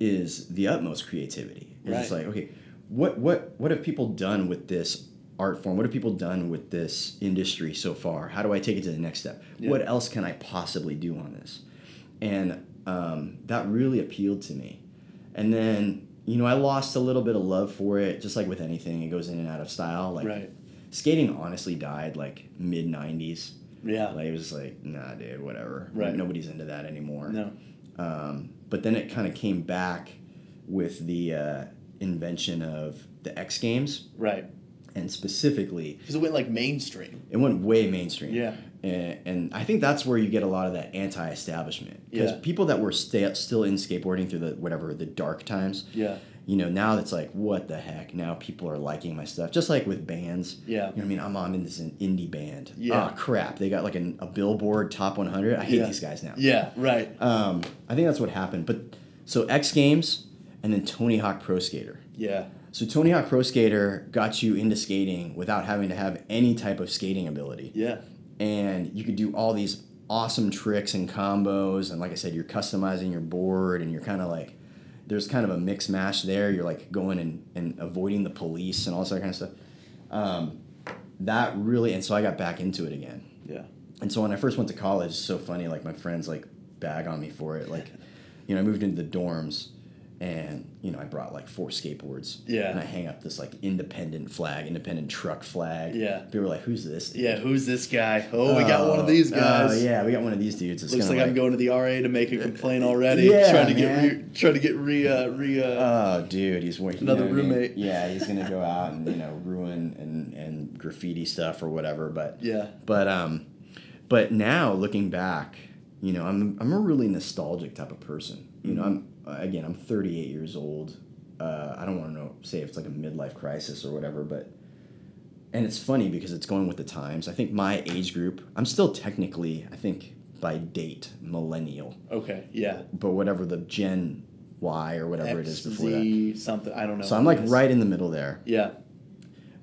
is the utmost creativity. It's just like okay, what what what have people done with this art form? What have people done with this industry so far? How do I take it to the next step? Yeah. What else can I possibly do on this? And um, that really appealed to me. And then you know I lost a little bit of love for it, just like with anything, it goes in and out of style. Like Right. skating honestly died like mid '90s. Yeah. Like it was like, nah, dude, whatever. Right. Nobody's into that anymore. No. Um, but then it kind of came back with the uh, invention of the X Games, Right. and specifically, Because it went like mainstream. it went way mainstream. Yeah. And, and I think that's where you get a lot of that anti-establishment because Yeah. people that were sta still in skateboarding through the whatever the dark times, Yeah. You know, now it's like what the heck? Now people are liking my stuff, just like with bands. Yeah. You know what I mean? I'm I'm in this indie band. Yeah. Oh crap! They got like an, a Billboard Top 100. I hate Yeah. these guys now. Yeah. Right. Um, I think that's what happened. But so X Games and then Tony Hawk Pro Skater. Yeah. So Tony Hawk Pro Skater got you into skating without having to have any type of skating ability, Yeah. and you could do all these awesome tricks and combos. And like I said, you're customizing your board, and you're kind of like there's kind of a mix mash there. You're like going and, and avoiding the police and all that kind of stuff. Um, that really, and so I got back into it again. Yeah. And so when I first went to college, it's so funny. Like my friends like bag on me for it. Like, [laughs] you know, I moved into the dorms, and you know I brought like four skateboards. Yeah. And I hang up this like independent flag, independent truck flag. Yeah. People were like, "Who's this?" dude?" Yeah, who's this guy? Oh, we got one of these guys. Oh, guys. yeah, we got one of these dudes. It's Looks like, kinda I'm going to the RA to make a complaint already. Yeah, trying to get re, trying to get re uh, re. Uh, Oh, dude, he's working. Another roommate. Yeah, he's gonna go out and you know ruin and and graffiti stuff or whatever. But yeah, but um, but now looking back, you know, I'm I'm a really nostalgic type of person. You know, I'm again, I'm 38 years old. Uh, I don't want to know say if it's like a midlife crisis or whatever, but and it's funny because it's going with the times. I think my age group, I'm still technically, I think by date millennial, okay, yeah. but whatever the Gen Y or whatever it is before that. Something. I don't know. So I'm like right in the middle there. Yeah,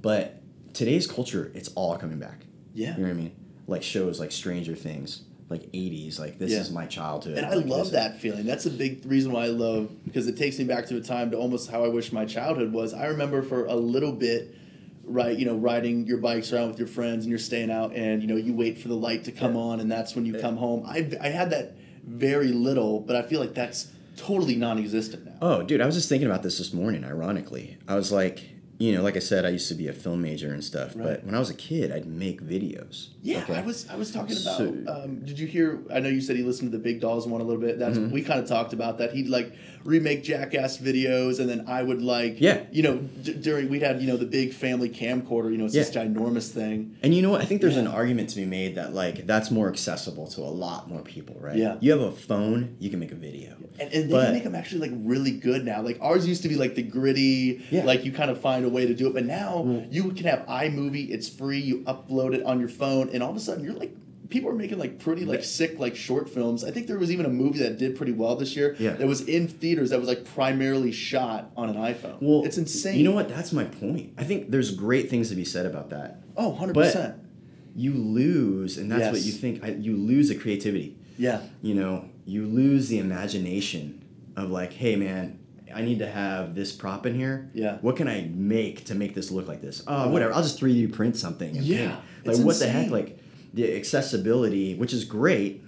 But today's culture, it's all coming back. yeah. You know what I mean? Like shows like Stranger Things, like 80s, like this Yeah. is my childhood. And I like, love is- that feeling. That's a big reason why I love because it takes me back to a time to almost how I wish my childhood was. I remember for a little bit, right, you know, riding your bikes around with your friends and you're staying out and you know you wait for the light to come Yeah. on and that's when you come home. I I had that very little, but I feel like that's totally non-existent now. Oh, dude, I was just thinking about this this morning, ironically. I was like, you know, like I said, I used to be a film major and stuff, Right. but when I was a kid, I'd make videos. Yeah, okay? I was I was talking about. So- um, did you hear? I know you said he listened to the Big Dolls one a little bit. That's Mm-hmm. we kind of talked about that. He'd like remake Jackass videos, and then I would like Yeah. you know d- during we'd had you know the big family camcorder. You know, it's this ginormous thing. And you know what? I think there's an argument to be made that like that's more accessible to a lot more people, right? Yeah. You have a phone, you can make a video. And, and they But- can make them actually like really good now. Like ours used to be like the gritty, Yeah. like you kind of find a way to do it. But now Well- you can have iMovie. It's free. You upload it on your phone, and all of a sudden you're like. People are making like pretty like sick like short films. I think there was even a movie that did pretty well this year. Yeah. That was in theaters. That was like primarily shot on an iPhone. Well, it's insane. You know what? That's my point. I think there's great things to be said about that. Oh, 100 But- percent. You lose, and that's what you think. I, you lose the creativity. Yeah. You know, you lose the imagination of like, hey man, I need to have this prop in here. Yeah. What can I make to make this look like this? Oh, whatever. I'll just 3D print something. And Yeah. Like what the heck? Like the accessibility, which is great,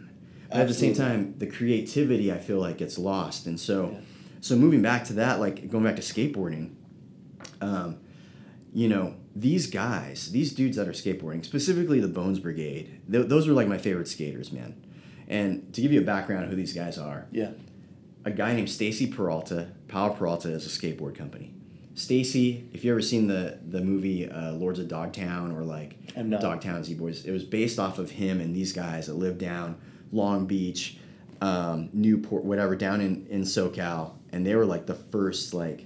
but at the same time, the creativity I feel like gets lost. And so, Yeah. so moving back to that, like going back to skateboarding, um, you know, these guys, these dudes that are skateboarding, specifically the Bones Brigade, th- those were like my favorite skaters, man. And to give you a background of who these guys are, Yeah. a guy named Stacy Peralta, Powell Peralta is a skateboard company. Stacy, if you ever seen the the movie uh, Lords of Dogtown or like Dogtown Z Boys, it was based off of him and these guys that live down Long Beach, um, Newport, whatever, down in in SoCal, and they were like the first like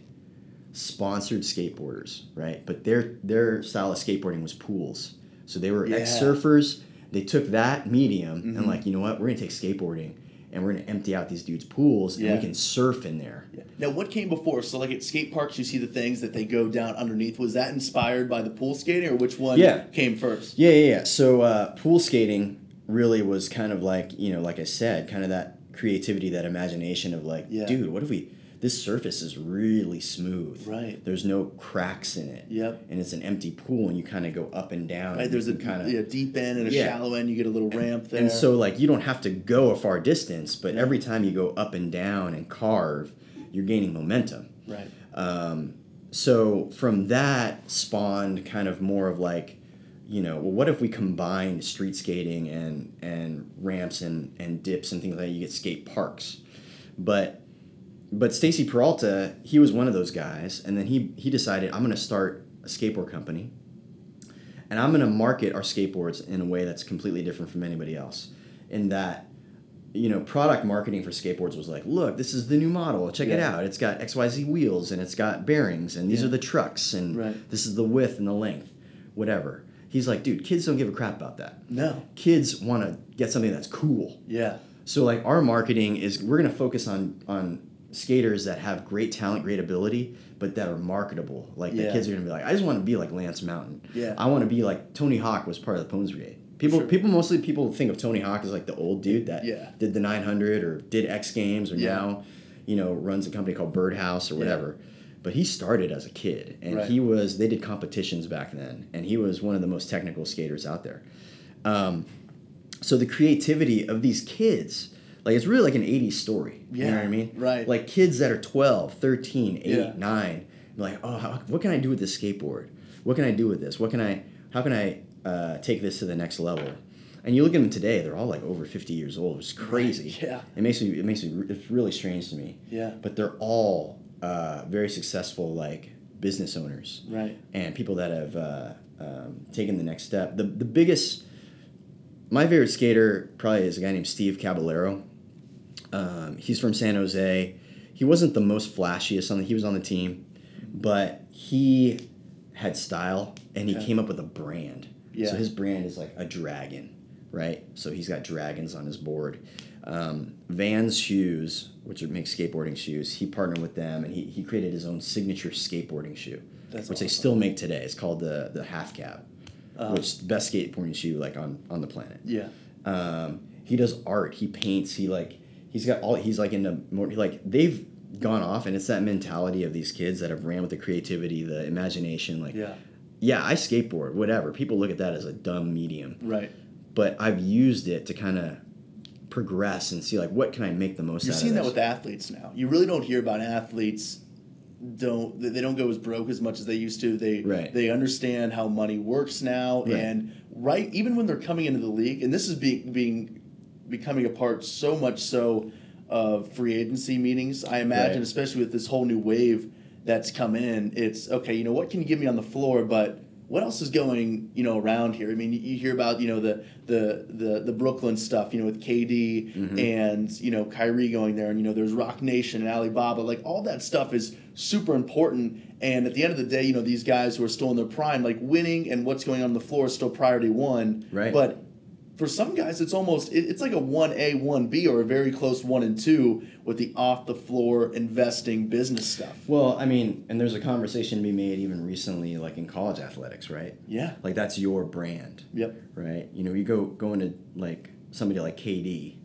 sponsored skateboarders, right? But their their style of skateboarding was pools, so they were ex surfers. They took that medium and Mhm. like, you know what, we're gonna take skateboarding and we're gonna empty out these dudes' pools and Yeah. we can surf in there. Yeah. Now, what came before? So, like at skate parks, you see the things that they go down underneath. Was that inspired by the pool skating, or which one Yeah. came first? Yeah, yeah, yeah. So uh, pool skating really was kind of like, you know, like I said, kind of that creativity, that imagination of like, dude, what if we this surface is really smooth. Right. There's no cracks in it. Yep. And it's an empty pool and you kind of go up and down. Right, there's a kind of yeah, deep end and a Yeah. shallow end. You get a little ramp there. And so like you don't have to go a far distance, but every time you go up and down and carve, you're gaining momentum. right, Um, so from that spawned kind of more of like, you know, well, what if we combined street skating and and ramps and and dips and things like that? You get skate parks, but but Stacy Peralta, he was one of those guys, and then he he decided I'm going to start a skateboard company, and I'm going to market our skateboards in a way that's completely different from anybody else, in that. You know, product marketing for skateboards was like, look, this is the new model. Check it out. It's got XYZ wheels and it's got bearings and these Yeah. are the trucks and Right. this is the width and the length, whatever. He's like, dude, kids don't give a crap about that. no, Kids want to get something that's cool. yeah, So like our marketing is we're gonna focus on on skaters that have great talent, great ability, but that are marketable. Like the kids are gonna be like, I just want to be like Lance Mountain. Yeah. I want to be like Tony Hawk was part of the Bones Brigade. People Sure. people mostly people think of Tony Hawk as like the old dude that Yeah. did the 900 or did X Games or Yeah. now, you know, runs a company called Birdhouse or Yeah. whatever. But he started as a kid, and Right. he was they did competitions back then, and he was one of the most technical skaters out there. Um, so the creativity of these kids Like it's really like an 80s story. Yeah, You know what I mean? right. Like kids that are 12, 13, 8, Yeah. 9, like, oh, how, what can I do with this skateboard? What can I do with this? What can I, how can I uh, take this to the next level? And you look at them today; they're all like over fifty years old. It's crazy. Yeah. It makes me. It makes me. It's really strange to me. Yeah. But they're all uh, very successful, like business owners Right. and people that have uh, um, taken the next step. The the biggest, my favorite skater probably is a guy named Steve Caballero. Um, he's from San Jose. He wasn't the most flashiest on the. He was on the team, but he had style and he came up with a brand. Yeah. So his brand is like a dragon, right? So he's got dragons on his board. Um, Vans shoes, which are- make skateboarding shoes, he partnered with them and he, he created his own signature skateboarding shoe, That's which they still make today. It's called the the half cab, Uh-huh. which is the best skateboarding shoe like on on the planet. Yeah. Um, he does art. He paints. He like he's got all. He's like into more. Like they've gone off, and it's that mentality of these kids that have ran with the creativity, the imagination. Like Yeah. yeah, I skateboard, whatever. People look at that as a dumb medium, Right. but I've used it to kind of progress and see like what can I make the most You're seeing that with athletes now. You really don't hear about athletes don't they they don't go as broke as much as they used to. They Right. they understand how money works now Right. and right even when they're coming into the league and this is being being becoming a part so much so of free agency meetings. I imagine Right. especially with this whole new wave that's come in, it's okay, you know, what can you give me on the floor but what else is going, you know, around here? I mean, you- hear about, you know, the the the, the Brooklyn stuff, you know, with KD Mm-hmm. and you know Kyrie going there, and you know there's Roc Nation and Alibaba, like all that stuff is super important. And at the end of the day, you know these guys who are still in their prime, like winning and what's going on, on the floor is still priority one. Right. But for some guys, it's almost it's like a one A one B or a very close one and two with the off the floor investing business stuff. Well, I mean, and there's a conversation to be made even recently, like in college athletics, right? Yeah. Like that's your brand. Yep. right? You know, you go go into like somebody like KD,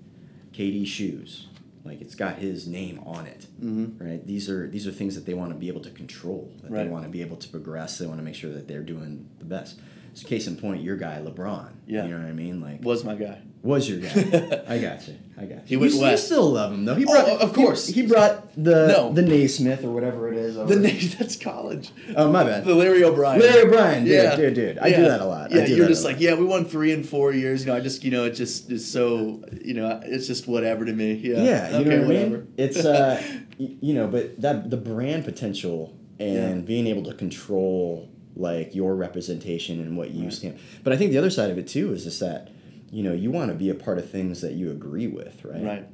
KD shoes, like it's got his name on it, Mm-hmm. right? These are these are things that they want to be able to control, that Right. they want to be able to progress. They want to make sure that they're doing the best. So, case in point, your guy LeBron. Yeah. you know what I mean. Like, Was my guy. was your guy? [laughs] I got you. I got you. He went you, west. You still love him though. He Oh, brought, of course. He, he brought the No. the Naismith or whatever it is. The over- name [laughs] that's college. Oh my bad. The Larry O'Brien. Larry O'Brien, dude, Yeah. dude, dude. I do that a lot. Yeah, you're just like, yeah, we won three and four years. You know, I just, you know, it just is so, you know, it's just whatever to me. Yeah. Yeah, you okay, know what I mean. It's uh, [laughs] you know, but that the brand potential and Yeah. being able to control like your representation and what you Right. stand. But I think the other side of it too is just that you know you want to be a part of things that you agree with, right? Right.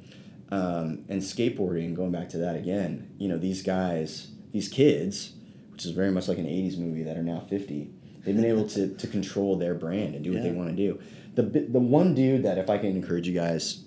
Um, and skateboarding, going back to that again, you know, these guys, these kids, which is very much like an '80s movie that are now 50. They've been able to to control their brand and do what they want to do. The the one dude that if I can encourage you guys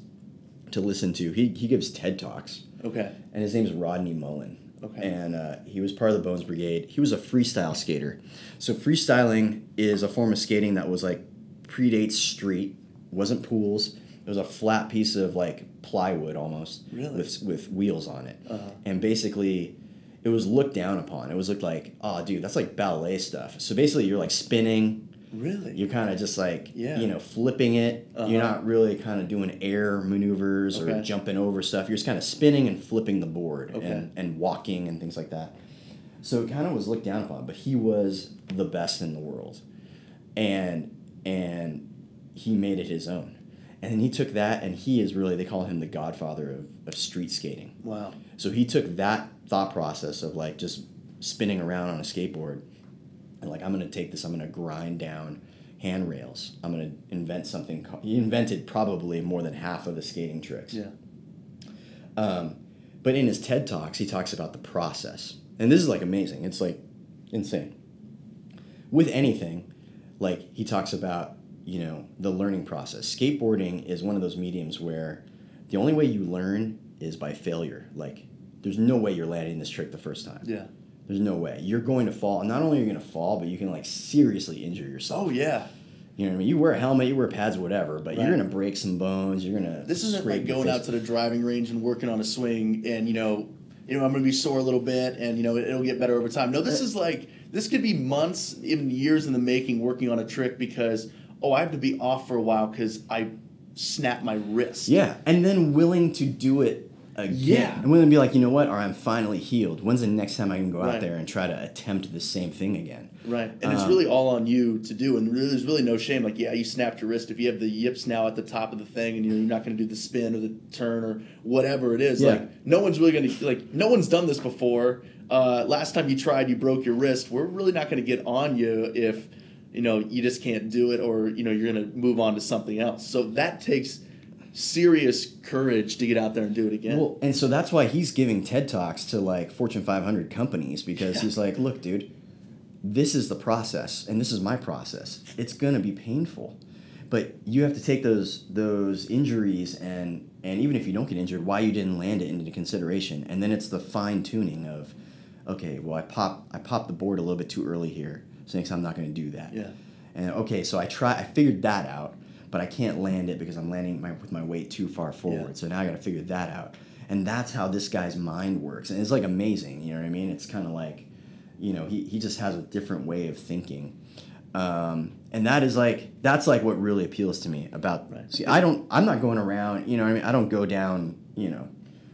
to listen to, he he gives TED talks Okay. and his name's Rodney Mullen. Okay. And uh, he was part of the Bones Brigade. He was a freestyle skater. So freestyling is a form of skating that was like predates street, wasn't pools. It was a flat piece of like plywood almost Really? with with wheels on it. Uh-huh. And basically it was looked down upon. It was looked like, oh dude, that's like ballet stuff. So basically you're like spinning, Really? you're kind of just like Yeah. you know flipping it Uh-huh. you're not really kind of doing air maneuvers or jumping over stuff you're just kind of spinning and flipping the board Okay. and, and walking and things like that so it kind of was looked down upon but he was the best in the world and and he made it his own and then he took that and he is really they call him the godfather of, of street skating wow. so he took that thought process of like just spinning around on a skateboard and like I'm gonna take this, I'm gonna grind down handrails. I'm gonna invent something. He invented probably more than half of the skating tricks. Yeah. Um, but in his TED talks, he talks about the process, and this is like amazing. It's like insane. With anything, like he talks about, you know, the learning process. Skateboarding is one of those mediums where the only way you learn is by failure. Like, there's no way you're landing this trick the first time. Yeah. There's no way. You're going to fall. And not only are you going to fall, but you can like seriously injure yourself. Oh yeah. You know what I mean? You wear a helmet, you wear pads, whatever, but you're going to break some bones. You're going to. This isn't like going out to the driving range and working on a swing and you know, you know I'm gonna be sore a little bit and you know it, it'll get better over time. No, this is like this could be months, even years in the making, working on a trick because oh I have to be off for a while because I snap my wrist. Yeah, and then willing to do it again. Yeah. And to be like, you know what? Or I'm finally healed. When's the next time I can go Right. out there and try to attempt the same thing again? Right, and it's Um, really all on you to do, and really, there's really no shame. Like, yeah, you snapped your wrist. If you have the yips now at the top of the thing, and you're not going to do the spin or the turn or whatever it is, Yeah. like, no one's really going to like, no one's done this before. Uh, last time you tried, you broke your wrist. We're really not going to get on you if you know you just can't do it, or you know you're going to move on to something else. So that takes serious courage to get out there and do it again. Well, and so that's why he's giving TED Talks to like Fortune 500 companies because Yeah. he's like, look, dude, this is the process and this is my process. It's going to be painful. But you have to take those those injuries and and even if you don't get injured, why you didn't land it into consideration. And then it's the fine tuning of okay, well I pop I popped the board a little bit too early here. So next time I'm not going to do that. yeah, And okay, so I try. I figured that out, but I can't land it because I'm landing my with my weight too far forward. Yeah. So now I got to figure that out. And that's how this guy's mind works, and it's like amazing. You know what I mean? It's kind of like, you know, he he just has a different way of thinking. Um, and that is like that's like what really appeals to me about. Right. See, I don't. I'm not going around. You know, what I mean, I don't go down. You know,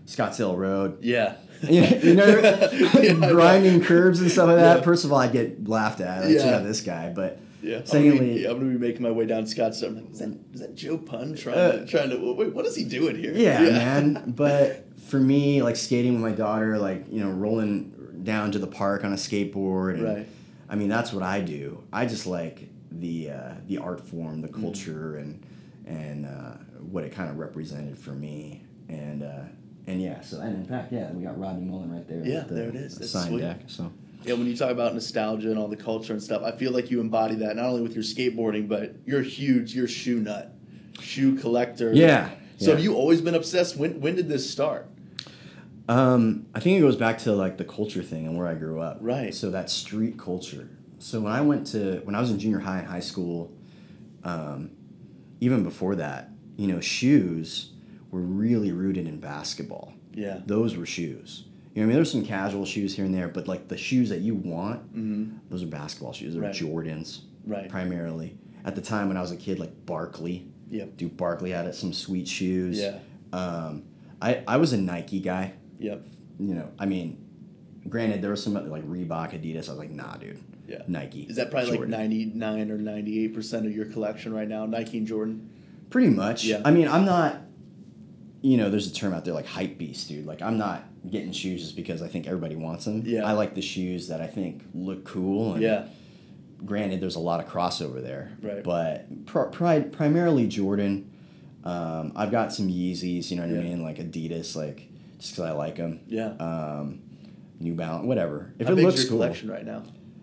Scottsdale Road. yeah, [laughs] You know, [laughs] you know Yeah, grinding curbs and stuff like that. Yeah. First of all, I get laughed at. Like, Yeah. yeah. this guy, but Yeah. I'm gonna, be, I'm gonna be making my way down. I'm like, is that, is that Joe Pun trying Uh, to trying to wait? What is he doing here? Yeah, man. [laughs] But for me, like skating with my daughter, like you know, rolling down to the park on a skateboard, and, Right. I mean, that's what I do. I just like the uh, the art form, Mm-hmm. the culture, and and uh, what it kind of represented for me, and uh, and yeah. So and in fact, yeah, we got Rodney Mullen right there. Yeah, the, there it is. That's signed sweet. deck. So Yeah, when you talk about nostalgia and all the culture and stuff, I feel like you embody that not only with your skateboarding, but you're huge. You're shoe nut, shoe collector. yeah. So yeah. have you always been obsessed? When when did this start? Um, I think it goes back to like the culture thing and where I grew up. Right. So that street culture. So when I went to when I was in junior high and high school, um, even before that, you know, shoes were really rooted in basketball. Yeah. Those were shoes. You know, I mean, there's some casual shoes here and there, but like the shoes that you want, Mm-hmm. those are basketball shoes. They're Right. Jordans, Right. primarily. At the time when I was a kid, like Barkley. Yep. Dude, Barkley had some sweet shoes. Yeah. Um, I, I was a Nike guy Yep. you know, I mean, granted, there was some like Reebok, Adidas. I was like, nah, dude, Yeah. Nike. Is that probably Jordan. like ninety nine or ninety eight percent of your collection right now? Nike and Jordan. Pretty much. Yeah. I mean, I'm not. You know, there's a term out there like hype beast, dude. Like, I'm not getting shoes just because I think everybody wants them. Yeah. I like the shoes that I think look cool. And Yeah. Granted, there's a lot of crossover there. Right. But pr- pri- primarily Jordan. Um, I've got some Yeezys. You know what Yeah. I mean? Like Adidas, like just because I like them. Yeah. Um, New Balance, whatever. If How it looks your cool. collection right now?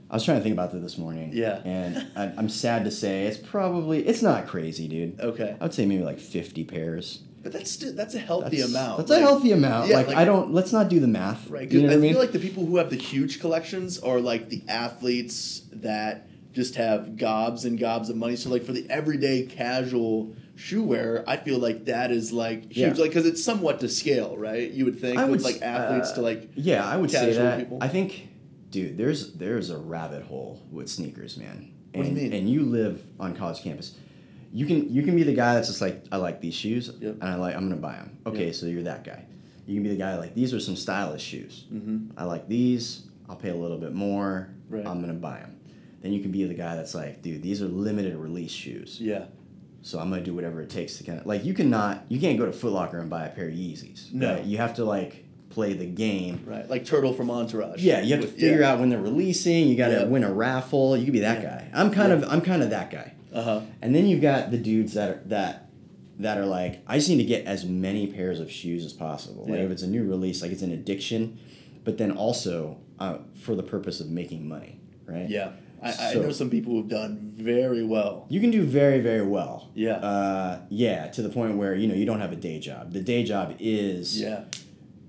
I was trying to think about that this morning. Yeah. And I, I'm sad to say it's probably it's not crazy, dude. Okay. I would say maybe like 50 pairs. But that's still that's a healthy That's, amount. That's Like- a healthy amount. Yeah, like, like- I don't. Let's not do the math. Right, You know I I mean? feel like the people who have the huge collections are like the athletes that just have gobs and gobs of money. So like for the everyday casual shoe wearer, I feel like that is like huge, Yeah. like because it's somewhat to scale, right? You would think I would with like athletes uh, to like yeah, I would say that. people. I think, dude, there's there's a rabbit hole with sneakers, man. What do and, you mean? And you live on college campus. You can you can be the guy that's just like I like these shoes Yep. and I like I'm gonna buy them. Okay, Yep. so you're that guy. You can be the guy like these are some stylish shoes. Mhm. I like these. I'll pay a little bit more. Right. I'm gonna buy them. Then you can be the guy that's like, dude, these are limited release shoes. yeah, So I'm gonna do whatever it takes to kind of like you cannot you can't go to Foot Locker and buy a pair of Yeezys. No. right? you have to like play the game. right, like Turtle from Entourage. Yeah, you have to figure yeah. out when they're releasing. You got to Yeah. win a raffle. You could be that Yeah. guy. I'm kind of I'm kind of that guy. Uh huh. And then you've got the dudes that are that that are like, I just need to get as many pairs of shoes as possible. Like if it's a new release, like it's an addiction, but then also uh, for the purpose of making money, right? Yeah, I, I know some people who've done very well. You can do very very well. Yeah. Uh, yeah, to the point where you know you don't have a day job. The day job is Yeah,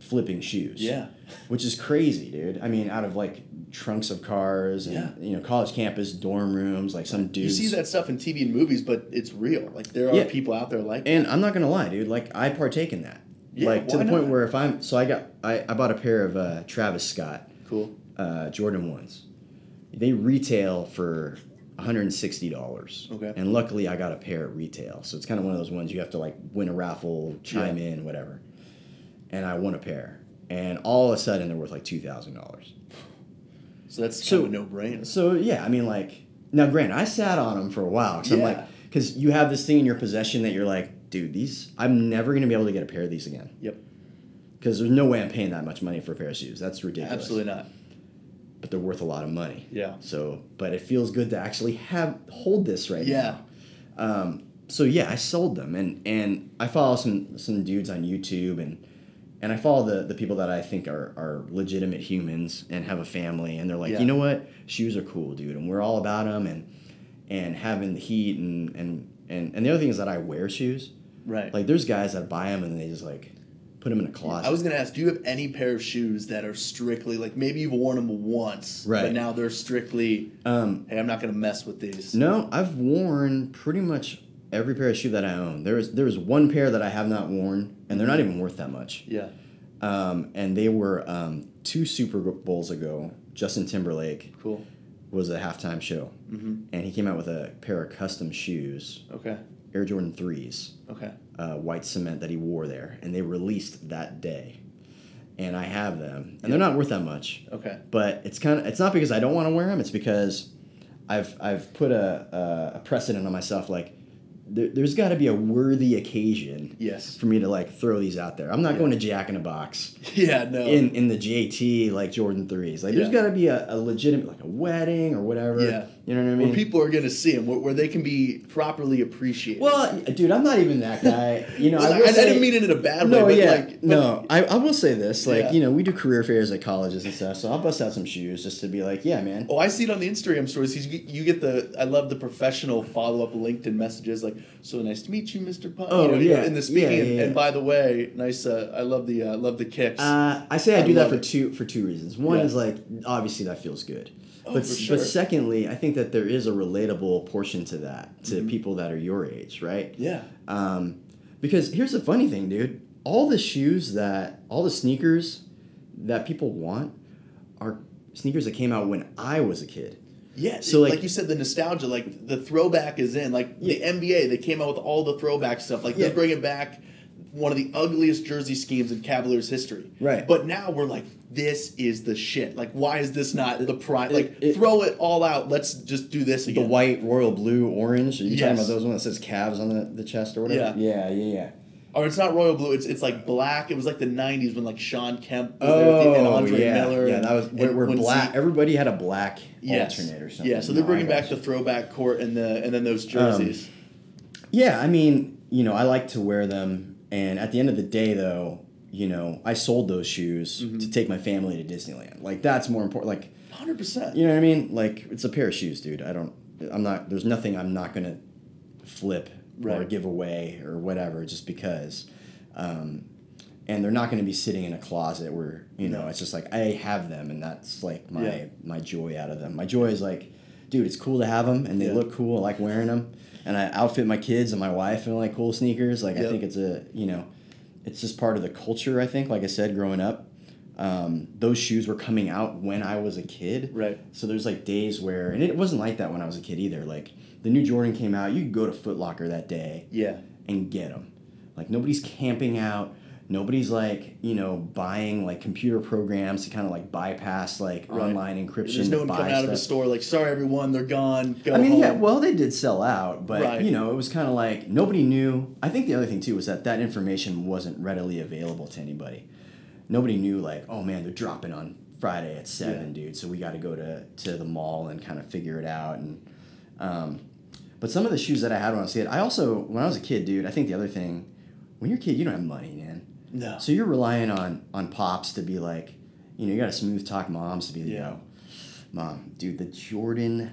flipping shoes. yeah, which is crazy, dude. I mean, out of like trunks of cars and Yeah. you know college campus dorm rooms, like some dude. you see that stuff in TV and movies, but it's real. Like there are Yeah. people out there like And I'm not gonna lie, dude. Like I partake in that. Yeah, like to the point where if I'm so I got I, I bought a pair of uh, Travis Scott cool. uh, Jordan ones. They retail for $160. Okay. And luckily I got a pair at retail. So it's kind of one of those ones you have to like win a raffle, chime Yeah. in, whatever. And I won a pair. And all of a sudden they're worth like $2,000. So that's So- kind of a no-brainer. So yeah, I mean like now Grant, I sat on them for a while cuz I'm like cuz you have this thing in your possession that you're like, dude, these I'm never going to be able to get a pair of these again. Yep. Cuz there's no way I'm paying that much money for a pair of shoes. That's ridiculous. Absolutely not. But they're worth a lot of money. Yeah. So, but it feels good to actually have hold this right Yeah. now. Um, so yeah, I sold them, and and I follow some some dudes on YouTube, and and I follow the the people that I think are are legitimate humans and have a family, and they're like, Yeah. you know what, shoes are cool, dude, and we're all about them, and and having the heat, and and and and the other thing is that I wear shoes. Right. Like there's guys that buy them and they just like put them in a closet. I was gonna ask, do you have any pair of shoes that are strictly like maybe you've worn them once, Right. But now they're strictly, um, hey, I'm not gonna mess with these. No, I've worn pretty much every pair of shoe that I own. There is there is one pair that I have not worn, and they're not even worth that much. Yeah. Um, and they were um, two Super Bowls ago. Justin Timberlake Cool. was a halftime show, Mm-hmm. and he came out with a pair of custom shoes, Okay. Air Jordan threes, Okay. uh, white cement that he wore there, and they released that day. And I have them, and they're not worth that much Okay. but it's kind of it's not because I don't want to wear them. It's because I've I've put a a, a precedent on myself. Like there, there's got to be a worthy occasion Yes. for me to like throw these out there. I'm not Yeah. going to Jack in a Box [laughs] Yeah. No. in in the JT like Jordan threes. Like there's got to be a, a legitimate like a wedding or whatever. Yeah. You know what I mean? where people are gonna see them, where, where they can be properly appreciated. well, dude, I'm not even that guy. You know, Well, I, I, will I didn't mean it in a bad no, way, but yeah, like, but- no. I, I will say this, like Yeah. you know, we do career fairs at colleges and stuff, so I'll bust out some shoes just to be like, yeah, man. Oh, I see it on the Instagram stories. You get, you get the. I love the professional follow up LinkedIn messages like, "So nice to meet you, Mr. Pun." Oh, you know, yeah. In the speaking, Yeah, and, yeah, and by the way, nice. Uh, I love the. Uh, love the kicks. Uh, I say I, I do that for it. two for two reasons. One is like obviously that feels good, Oh, but sure. but secondly, I think that there is a relatable portion to that to Mm-hmm. people that are your age, right? yeah. Um, because here's the funny thing, dude. All the shoes that all the sneakers that people want are sneakers that came out when I was a kid. Yeah, So, like- like, you said, the nostalgia, like the throwback is in. Like the Yeah. NBA, they came out with all the throwback stuff. Like Yeah. they're bringing back one of the ugliest jersey schemes in Cavaliers history. Right. But now we're like, this is the shit. Like, why is this not the prime? Like, it- throw it all out. Let's just do this again. The white, royal blue, orange. Are you talking about those one that says Cavs on the, the chest or whatever? Yeah, yeah, yeah. Or it's not royal blue. It's it's like black. It was like the '90s when like Shawn Kemp was there with the, and Oh Andre yeah, Miller. yeah. That was where, where black. Everybody had a black Yes. alternate or something. Yeah, so they're No, bringing back the throwback court and the and then those Um, jerseys. Yeah, I mean, you know, I like to wear them, and at the end of the day, though, you know, I sold those shoes Mm-hmm. to take my family to Disneyland. Like that's more important. Like, Hundred percent. you know what I mean? Like it's a pair of shoes, dude. I don't. I'm not. There's nothing I'm not gonna flip or give away or whatever just because. Um, and they're not going to be sitting in a closet where you know No. it's just like I have them and that's like my Yeah. my joy out of them. My joy is like, dude, it's cool to have them and they Yeah. look cool. I like wearing them, and I outfit my kids and my wife in like cool sneakers. Like I think it's a you know, it's just part of the culture. I think, like I said, growing up, um, those shoes were coming out when I was a kid. Right. So there's like days where, and it wasn't like that when I was a kid either. Like the new Jordan came out, you could go to Foot Locker that day Yeah. and get them. Like nobody's camping out. Nobody's like you know buying like computer programs to kind of like bypass like Right. online encryption. There's no one coming out of a stuff. store like, sorry everyone, they're gone. Go I mean, home. yeah, well, they did sell out, but Right. you know, it was kind of like nobody knew. I think the other thing too was that that information wasn't readily available to anybody. Nobody knew like, oh man, they're dropping on Friday at seven, dude. So we got to go to to the mall and kind of figure it out. And um, but some of the shoes that I had when I was a kid, I also when I was a kid, dude. I think the other thing, when you're a kid, you don't have money. No. So you're relying on on pops to be like, you know, you got to smooth talk moms to be, Yeah. yo, mom, dude, the Jordan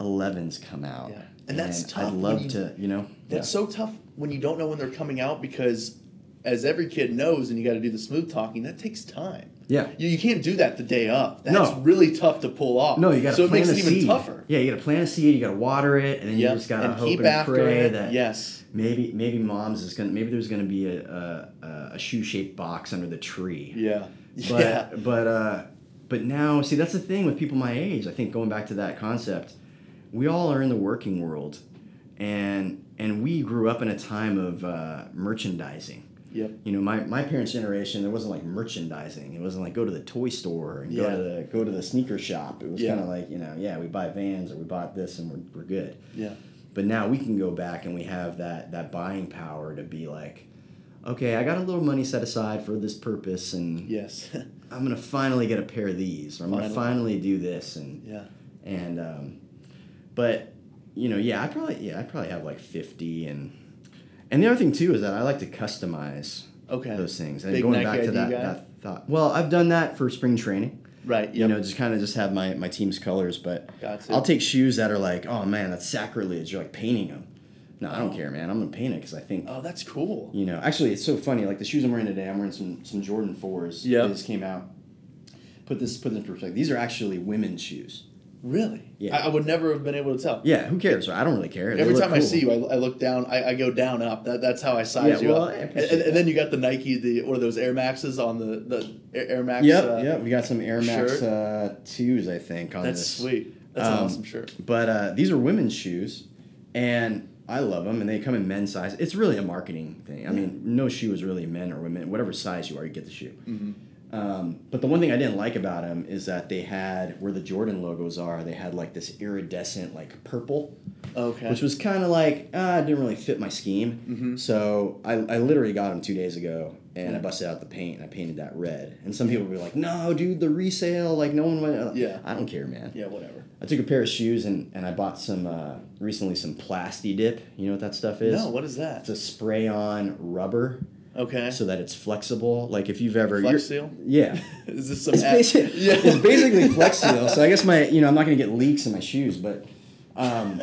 11s come out. Yeah. And that's tough I'd love you- to, you know. That's so tough when you don't know when they're coming out because, as every kid knows, and you got to do the smooth talking. That takes time. Yeah. You, you can't do that the day of. That's No. really tough to pull off. No, you got to so it plant makes a it even seed. tougher. Yeah, you got to plant a seed. You got to water it, and then Yep. you just got to hope and pray it. that yes. maybe maybe mom's is gonna maybe there's gonna be a a, a shoe shaped box under the tree. Yeah. But [laughs] yeah. but uh, but now see that's the thing with people my age. I think going back to that concept, we all are in the working world, and and we grew up in a time of uh, merchandising. Yep. You know, my, my parents' generation, there wasn't like merchandising. It wasn't like go to the toy store and Yeah. go to the go to the sneaker shop. It was Yeah. kind of like you know, yeah, we buy Vans or we bought this and we're, we're good. Yeah. But now we can go back and we have that that buying power to be like, okay, I got a little money set aside for this purpose, and Yes. [laughs] I'm gonna finally get a pair of these, or I'm gonna Finally. finally do this, and yeah. and um, but you know, yeah, I probably yeah, I probably have like fifty, and and the other thing too is that I like to customize Okay. those things, and Big going back to that that thought. Well, I've done that for spring training. Right. Yep. You know, just kind of just have my my team's colors, but I'll take shoes that are like, oh man, that's sacrilege. You're like painting them. No, I don't Oh. care, man. I'm gonna paint it because I think oh, that's cool. you know. Actually, it's so funny. Like the shoes I'm wearing today, I'm wearing some some Jordan fours. Yeah, They just came out. Put this put this in perspective. These are actually women's shoes. Really? Yeah. I, I would never have been able to tell. Yeah, who cares? I don't really care. Every time I see you, I, I look down. I, I go down up. That, that's how I size Yeah, you well, up. And, and, then you got the Nike, the are those Air Maxes on the the Air Max? Yep, uh, yep. We got some Air Max uh, twos, I think, on That's this. sweet. That's an Um, awesome shirt. But uh, these are women's shoes, and I love them, and they come in men's size. It's really a marketing thing. I mean, no shoe is really men or women. Whatever size you are, you get the shoe. Mm-hmm. Um, but the one thing I didn't like about them is that they had where the Jordan logos are. They had like this iridescent, like purple, Okay. which was kind of like ah, it didn't really fit my scheme. Mhm. So I, I literally got them two days ago, and I busted out the paint and I painted that red. And some people were like, "No, dude, the resale, like no one went." Yeah. I don't care, man. yeah. Whatever. I took a pair of shoes and, and I bought some uh, recently some Plasti Dip. You know what that stuff is? No. What is that? It's a spray on rubber Okay. so that it's flexible. Like if you've ever Flex Seal? Yeah. [laughs] is this some? It's, basi- [laughs] yeah. it's basically Flex Seal. So I guess my you know I'm not gonna get leaks in my shoes, but um,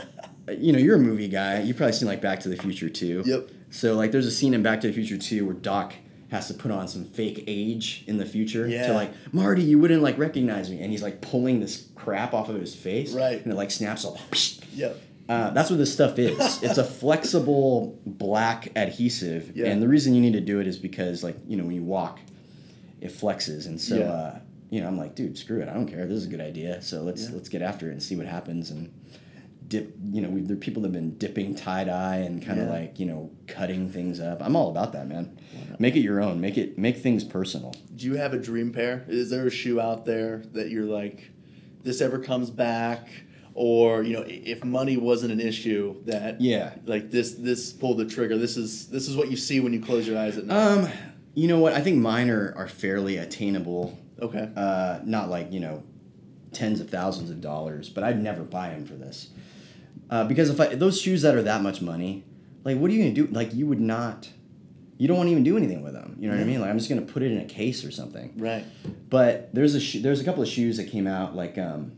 you know you're a movie guy. You've probably seen like Back to the Future too. Yep. So like there's a scene in Back to the Future too where Doc has to put on some fake age in the future Yeah. to like Marty, you wouldn't like recognize me, and he's like pulling this crap off of his face, Right. And it like snaps all. Yep. Uh, that's what this stuff is. [laughs] it's a flexible black adhesive, Yeah. and the reason you need to do it is because like you know when you walk, it flexes, and so Yeah. uh, you know I'm like, dude, screw it, I don't care. This is a good idea, so let's Yeah. let's get after it and see what happens and dip. You know, there are people that have been dipping tie dye and kind of like you know cutting things up. I'm all about that, man. Make it your own. Make it make things personal. Do you have a dream pair? Is there a shoe out there that you're like, this ever comes back, or you know, if money wasn't an issue, that Yeah. like this this pull the trigger. This is this is what you see when you close your eyes at night. Um, you know what? I think mine are, are fairly attainable. okay. uh, not like you know tens of thousands of dollars but i'd never buy them for this uh, because if I, those shoes that are that much money like what are you gonna do like you would not you don't want to even do anything with them you know what i mean like i'm just gonna put it in a case or something Right. but there's a sh- there's a couple of shoes that came out like um,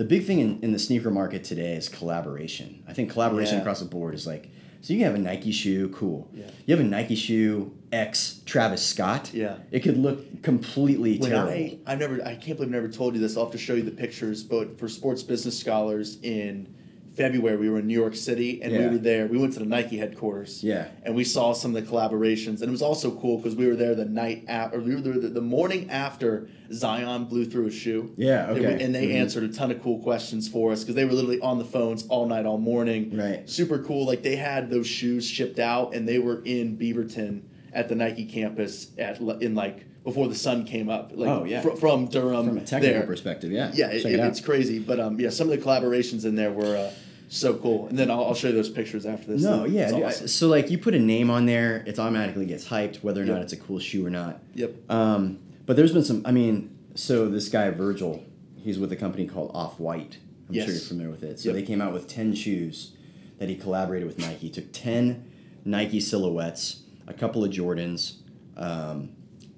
the big thing in, in the sneaker market today is collaboration i think collaboration Yeah. across the board is like so you have a nike shoe cool Yeah. you have a nike shoe x travis scott Yeah. it could look completely When terrible I I never I can't believe I never told you this. I'll have to show you the pictures. But for sports business scholars in February, we were in New York City, and we were there. We went to the Nike headquarters. Yeah. and we saw some of the collaborations, and it was also cool because we were there the night after, or we were there the, the morning after Zion blew through his shoe. Yeah, And we- okay. And they Mhm. answered a ton of cool questions for us because they were literally on the phones all night, all morning. Right. Super cool. Like they had those shoes shipped out, and they were in Beaverton at the Nike campus at in like before the sun came up. Like Oh, yeah. fr- from Durham. from a technical there. perspective, yeah. Yeah, it it- it's crazy. But um, yeah, some of the collaborations in there were uh, so cool. And then I'll, I'll show you those pictures after this. no, yeah. dude, I- So like you put a name on there, it automatically gets hyped, whether or Yep. not it's a cool shoe or not. Yep. Um, but there's been some. I mean, so this guy Virgil, he's with a company called Off White. I'm Yes. sure you're familiar with it. So Yep. they came out with ten shoes that he collaborated with Nike. He took ten Nike silhouettes, a couple of Jordans, um,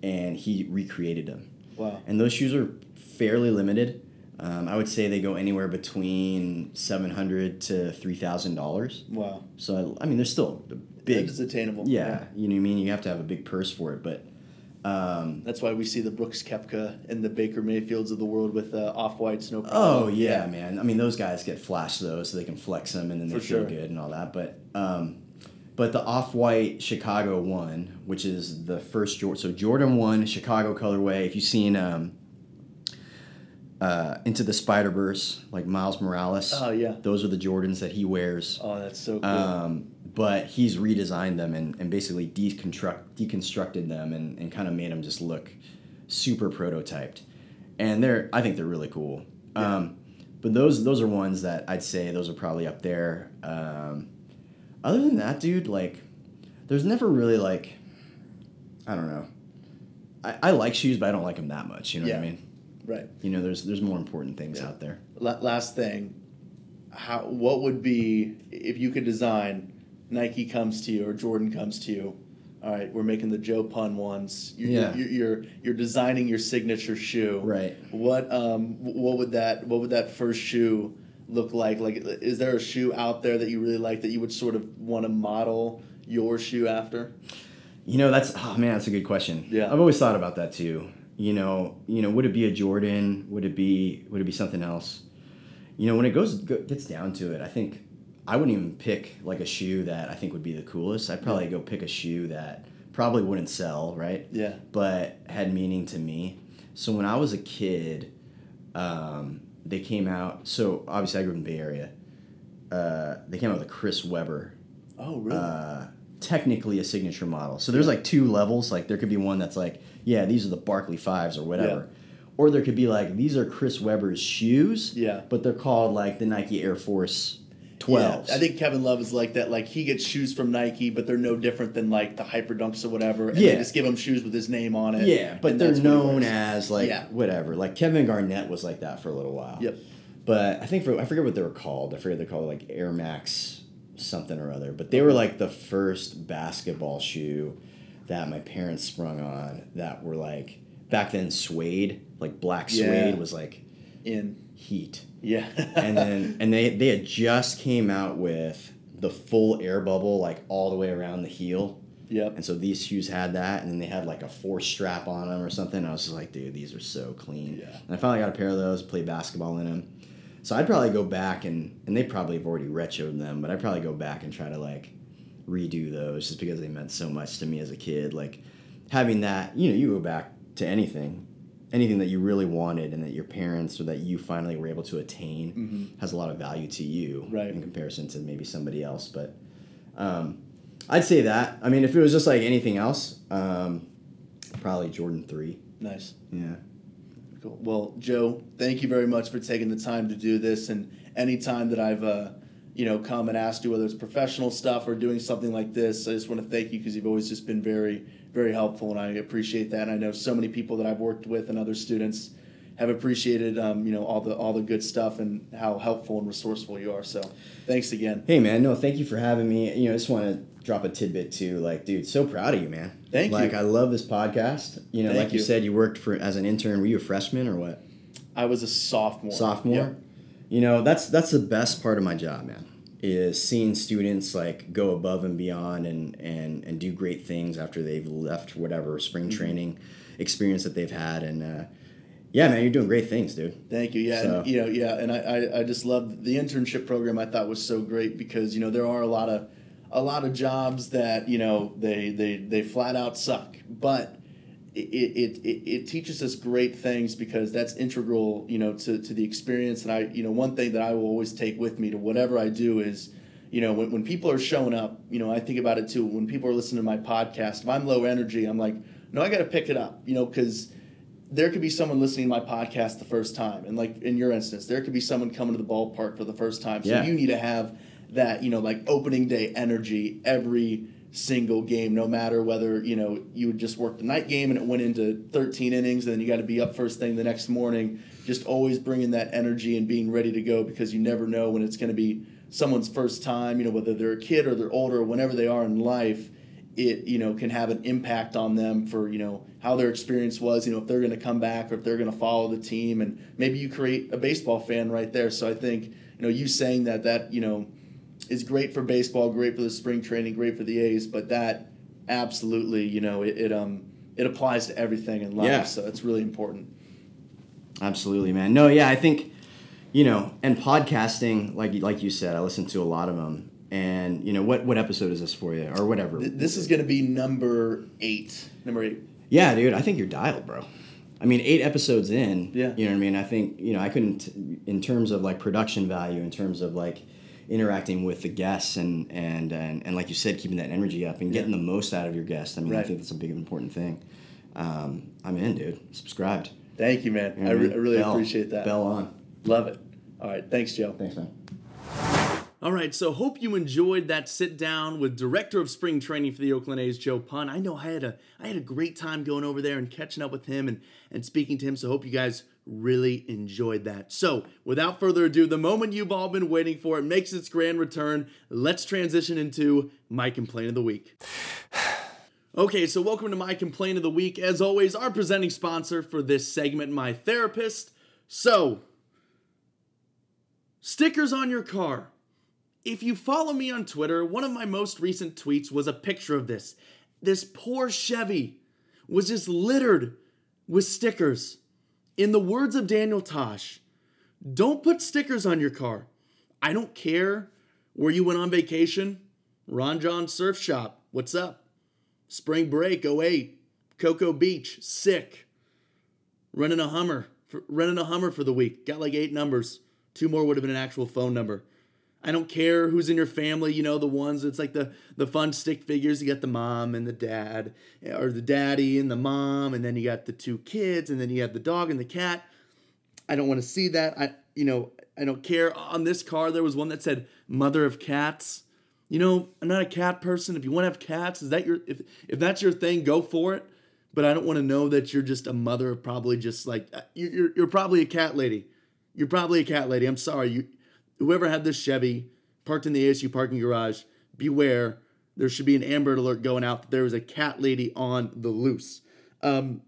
and he recreated them. Wow. And those shoes are fairly limited. Um, I would say they go anywhere between seven hundred to three thousand dollars. Wow. So I mean, they're still big. It's attainable. Yeah, you know what I mean. You have to have a big purse for it, but um, That's why we see the Brooks Koepka and the Baker Mayfields of the world with uh, off whites, no oh problem. yeah, man. I mean, those guys get flash though, so they can flex them and then they For feel sure. good and all that. But um, but the off white Chicago one, which is the first Jordan, so Jordan one Chicago colorway. If you've seen um, uh, Into the Spider Verse, like Miles Morales. Oh, yeah. Those are the Jordans that he wears. Oh, that's so cool. Um, but he's redesigned them and, and basically deconstruct deconstructed them and, and kind of made them just look super prototyped. And they're I think they're really cool. Um, but those those are ones that I'd say those are probably up there. Um, other than that, dude, like there's never really like I don't know. I, I like shoes, but I don't like them that much. You know what I mean? Right. You know, there's there's more important things Yeah. out there. La- last thing, how what would be if you could design Nike comes to you or Jordan comes to you? All right, we're making the Joe Pun ones. You're, Yeah. you're, you're you're designing your signature shoe. Right. What um what would that what would that first shoe look like? Like, is there a shoe out there that you really like that you would sort of want to model your shoe after? You know, that's oh man, that's a good question. Yeah. I've always thought about that too. You know, you know, would it be a Jordan? Would it be would it be something else? You know, when it goes gets down to it, I think I wouldn't even pick like a shoe that I think would be the coolest. I'd probably go pick a shoe that probably wouldn't sell, right? Yeah. But had meaning to me. So when I was a kid, um, they came out. So obviously, I grew up in the Bay Area. Uh, they came out with a Chris Webber Oh, really? uh, technically a signature model. So there's like two levels. Like there could be one that's like, yeah, these are the Barkley fives or whatever. Or there could be like these are Chris Webber's shoes. Yeah. But they're called like the Nike Air Force twelves. Yeah, I think Kevin Love is like that. Like he gets shoes from Nike, but they're no different than like the Hyper Dunks or whatever. And Yeah. they just give him shoes with his name on it. Yeah, but they're that's what he known as like Yeah. whatever. Like Kevin Garnett was like that for a little while. Yep. But I think for I forget what they were called. I forget they're called like Air Max something or other. But they were like the first basketball shoe that my parents sprung on that were like back then suede, like black Yeah. suede was like in. heat. Yeah. And then [laughs] and they they had just came out with the full air bubble like all the way around the heel. yep. And so these shoes had that, and then they had like a four strap on them or something. I was just like, dude, these are so clean. Yeah. And I finally got a pair of those, played basketball in them. So I'd probably go back and and they probably have already retroed them, but I'd probably go back and try to like redo those just because they meant so much to me as a kid. Like having that, you know, you go back to anything, anything that you really wanted and that your parents or that you finally were able to attain has a lot of value to you Right. in comparison to maybe somebody else. But um, I'd say that. I mean, if it was just like anything else, um, probably Jordan three. Nice. Yeah. Cool. Well, Joe, thank you very much for taking the time to do this. And any time that I've, uh, you know, come and ask you whether it's professional stuff or doing something like this, I just want to thank you because you've always just been very, very helpful, and I appreciate that. And I know so many people that I've worked with and other students have appreciated, um, you know, all the all the good stuff and how helpful and resourceful you are. So, thanks again. Hey man, no, thank you for having me. You know, I just want to drop a tidbit too. Like, dude, so proud of you, man. Thank you. like, I love this podcast. You know, Thank like you. you. said, you worked for as an intern. Were you a freshman or what? I was a sophomore. Sophomore. Yep. You know, that's that's the best part of my job, man. Is seeing students like go above and beyond and and and do great things after they've left whatever spring Mm-hmm. training experience that they've had and. uh yeah, man, you're doing great things, dude. Thank you. Yeah, So- and, you know, yeah, and I, I, I just love the internship program. I thought was so great because you know there are a lot of a lot of jobs that you know they they they flat out suck, but it it, it, it teaches us great things because that's integral you know to, to the experience. And I you know one thing that I will always take with me to whatever I do is you know when, when people are showing up you know I think about it too when people are listening to my podcast if I'm low energy I'm like no I got to pick it up you know because there could be someone listening to my podcast the first time and like in your instance there could be someone coming to the ballpark for the first time so Yeah. you need to have that you know like opening day energy every single game no matter whether you know you would just work the night game and it went into 13 innings and then you got to be up first thing the next morning. Just always bringing that energy and being ready to go because you never know when it's going to be someone's first time you know whether they're a kid or they're older or whenever they are in life it you know can have an impact on them for you know how their experience was you know if they're going to come back or if they're going to follow the team. And maybe you create a baseball fan right there. So i think you know you saying that that you know is great for baseball great for the spring training great for the a's but that absolutely you know it, it um it applies to everything in life Yeah. so it's really important Absolutely, man. No, yeah, I think you know, and podcasting, like like you said, I listen to a lot of them. And you know, what what episode is this for you, or whatever? Th- this is going to be number eight number eight Yeah, dude, I think you're dialed, bro. I mean, eight episodes in. Yeah. You know what I mean? I think you know I couldn't, in terms of like production value, in terms of like interacting with the guests and and and, and like you said, keeping that energy up and getting the most out of your guests. I mean, I think that's a big important thing. Um, I'm in, dude. Subscribed. Thank you, man. You know I, re- I really Bell- appreciate that. Bell on. Love it. All right. Thanks, Joe. Thanks, man. All right, so hope you enjoyed that sit down with director of spring training for the Oakland A's, Joe Pun. I know I had a I had a great time going over there and catching up with him and and speaking to him. So hope you guys really enjoyed that. So without further ado, the moment you've all been waiting for it makes its grand return. Let's transition into my complaint of the week. [sighs] Okay, so welcome to my complaint of the week. As always, our presenting sponsor for this segment, my therapist. So, stickers on your car. If you follow me on Twitter, one of my most recent tweets was a picture of this. This poor Chevy was just littered with stickers. In the words of Daniel Tosh, don't put stickers on your car. I don't care where you went on vacation. Ron Jon Surf Shop, what's up? Spring break 08, Cocoa Beach, sick. Running a Hummer, for, running a Hummer for the week. Got like eight numbers. Two more would have been an actual phone number. I don't care who's in your family, you know, the ones it's like the the fun stick figures. You got the mom and the dad, or the daddy and the mom, and then you got the two kids, and then you have the dog and the cat. I don't want to see that. I you know, I don't care. On this car there was one that said mother of cats. You know, I'm not a cat person. If you want to have cats, is that your if if that's your thing, go for it. But I don't want to know that you're just a mother of probably just like uh, you're you're, you're probably a cat lady. You're probably a cat lady. I'm sorry. You whoever had this Chevy parked in the ASU parking garage, beware. There should be an Amber Alert going out that there was a cat lady on the loose. Um,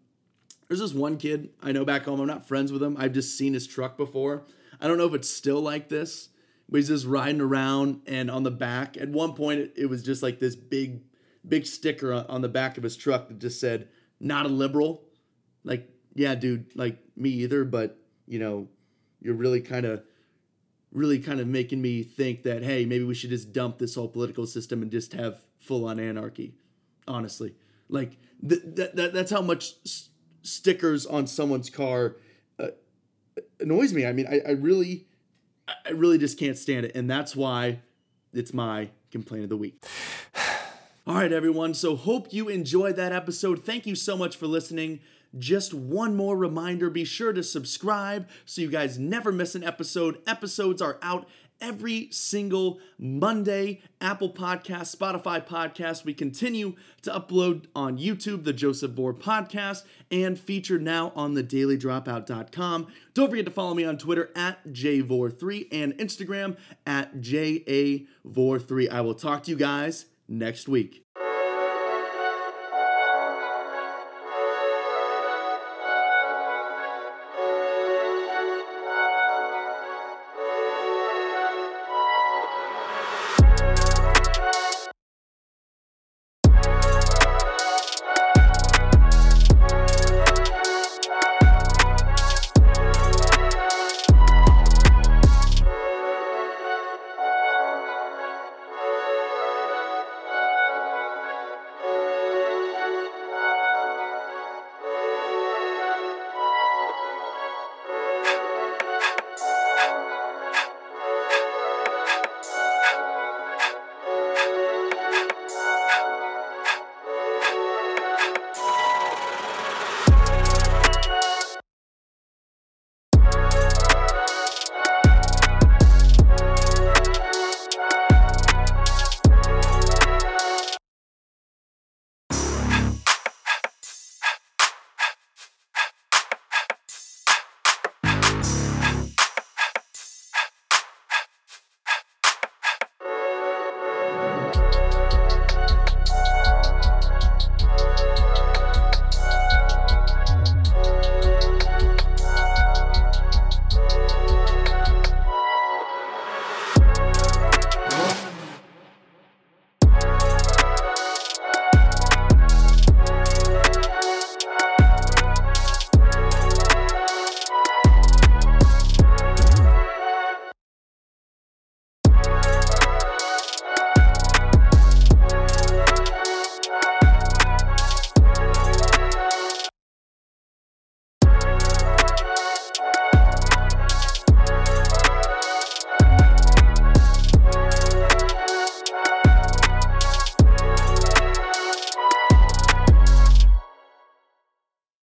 there's this one kid I know back home. I'm not friends with him. I've just seen his truck before. I don't know if it's still like this, but he's just riding around and on the back. At one point, it, was just like this big, big sticker on the back of his truck that just said, not a liberal. Like, yeah, dude, like me either, but you know, you're really kind of really kind of making me think that hey maybe we should just dump this whole political system and just have full on anarchy honestly like th- that that's how much s- stickers on someone's car uh, annoys me i mean I, I really i really just can't stand it and that's why it's my complaint of the week [sighs] all right, everyone. So, hope you enjoyed that episode. Thank you so much for listening. Just one more reminder be sure to subscribe so you guys never miss an episode. Episodes are out every single Monday. Apple Podcast, Spotify Podcast. We continue to upload on YouTube, the Joseph Vore Podcast, and featured now on the dailydropout.com. Don't forget to follow me on Twitter at JVore3 and Instagram at JAVore3. I will talk to you guys next week.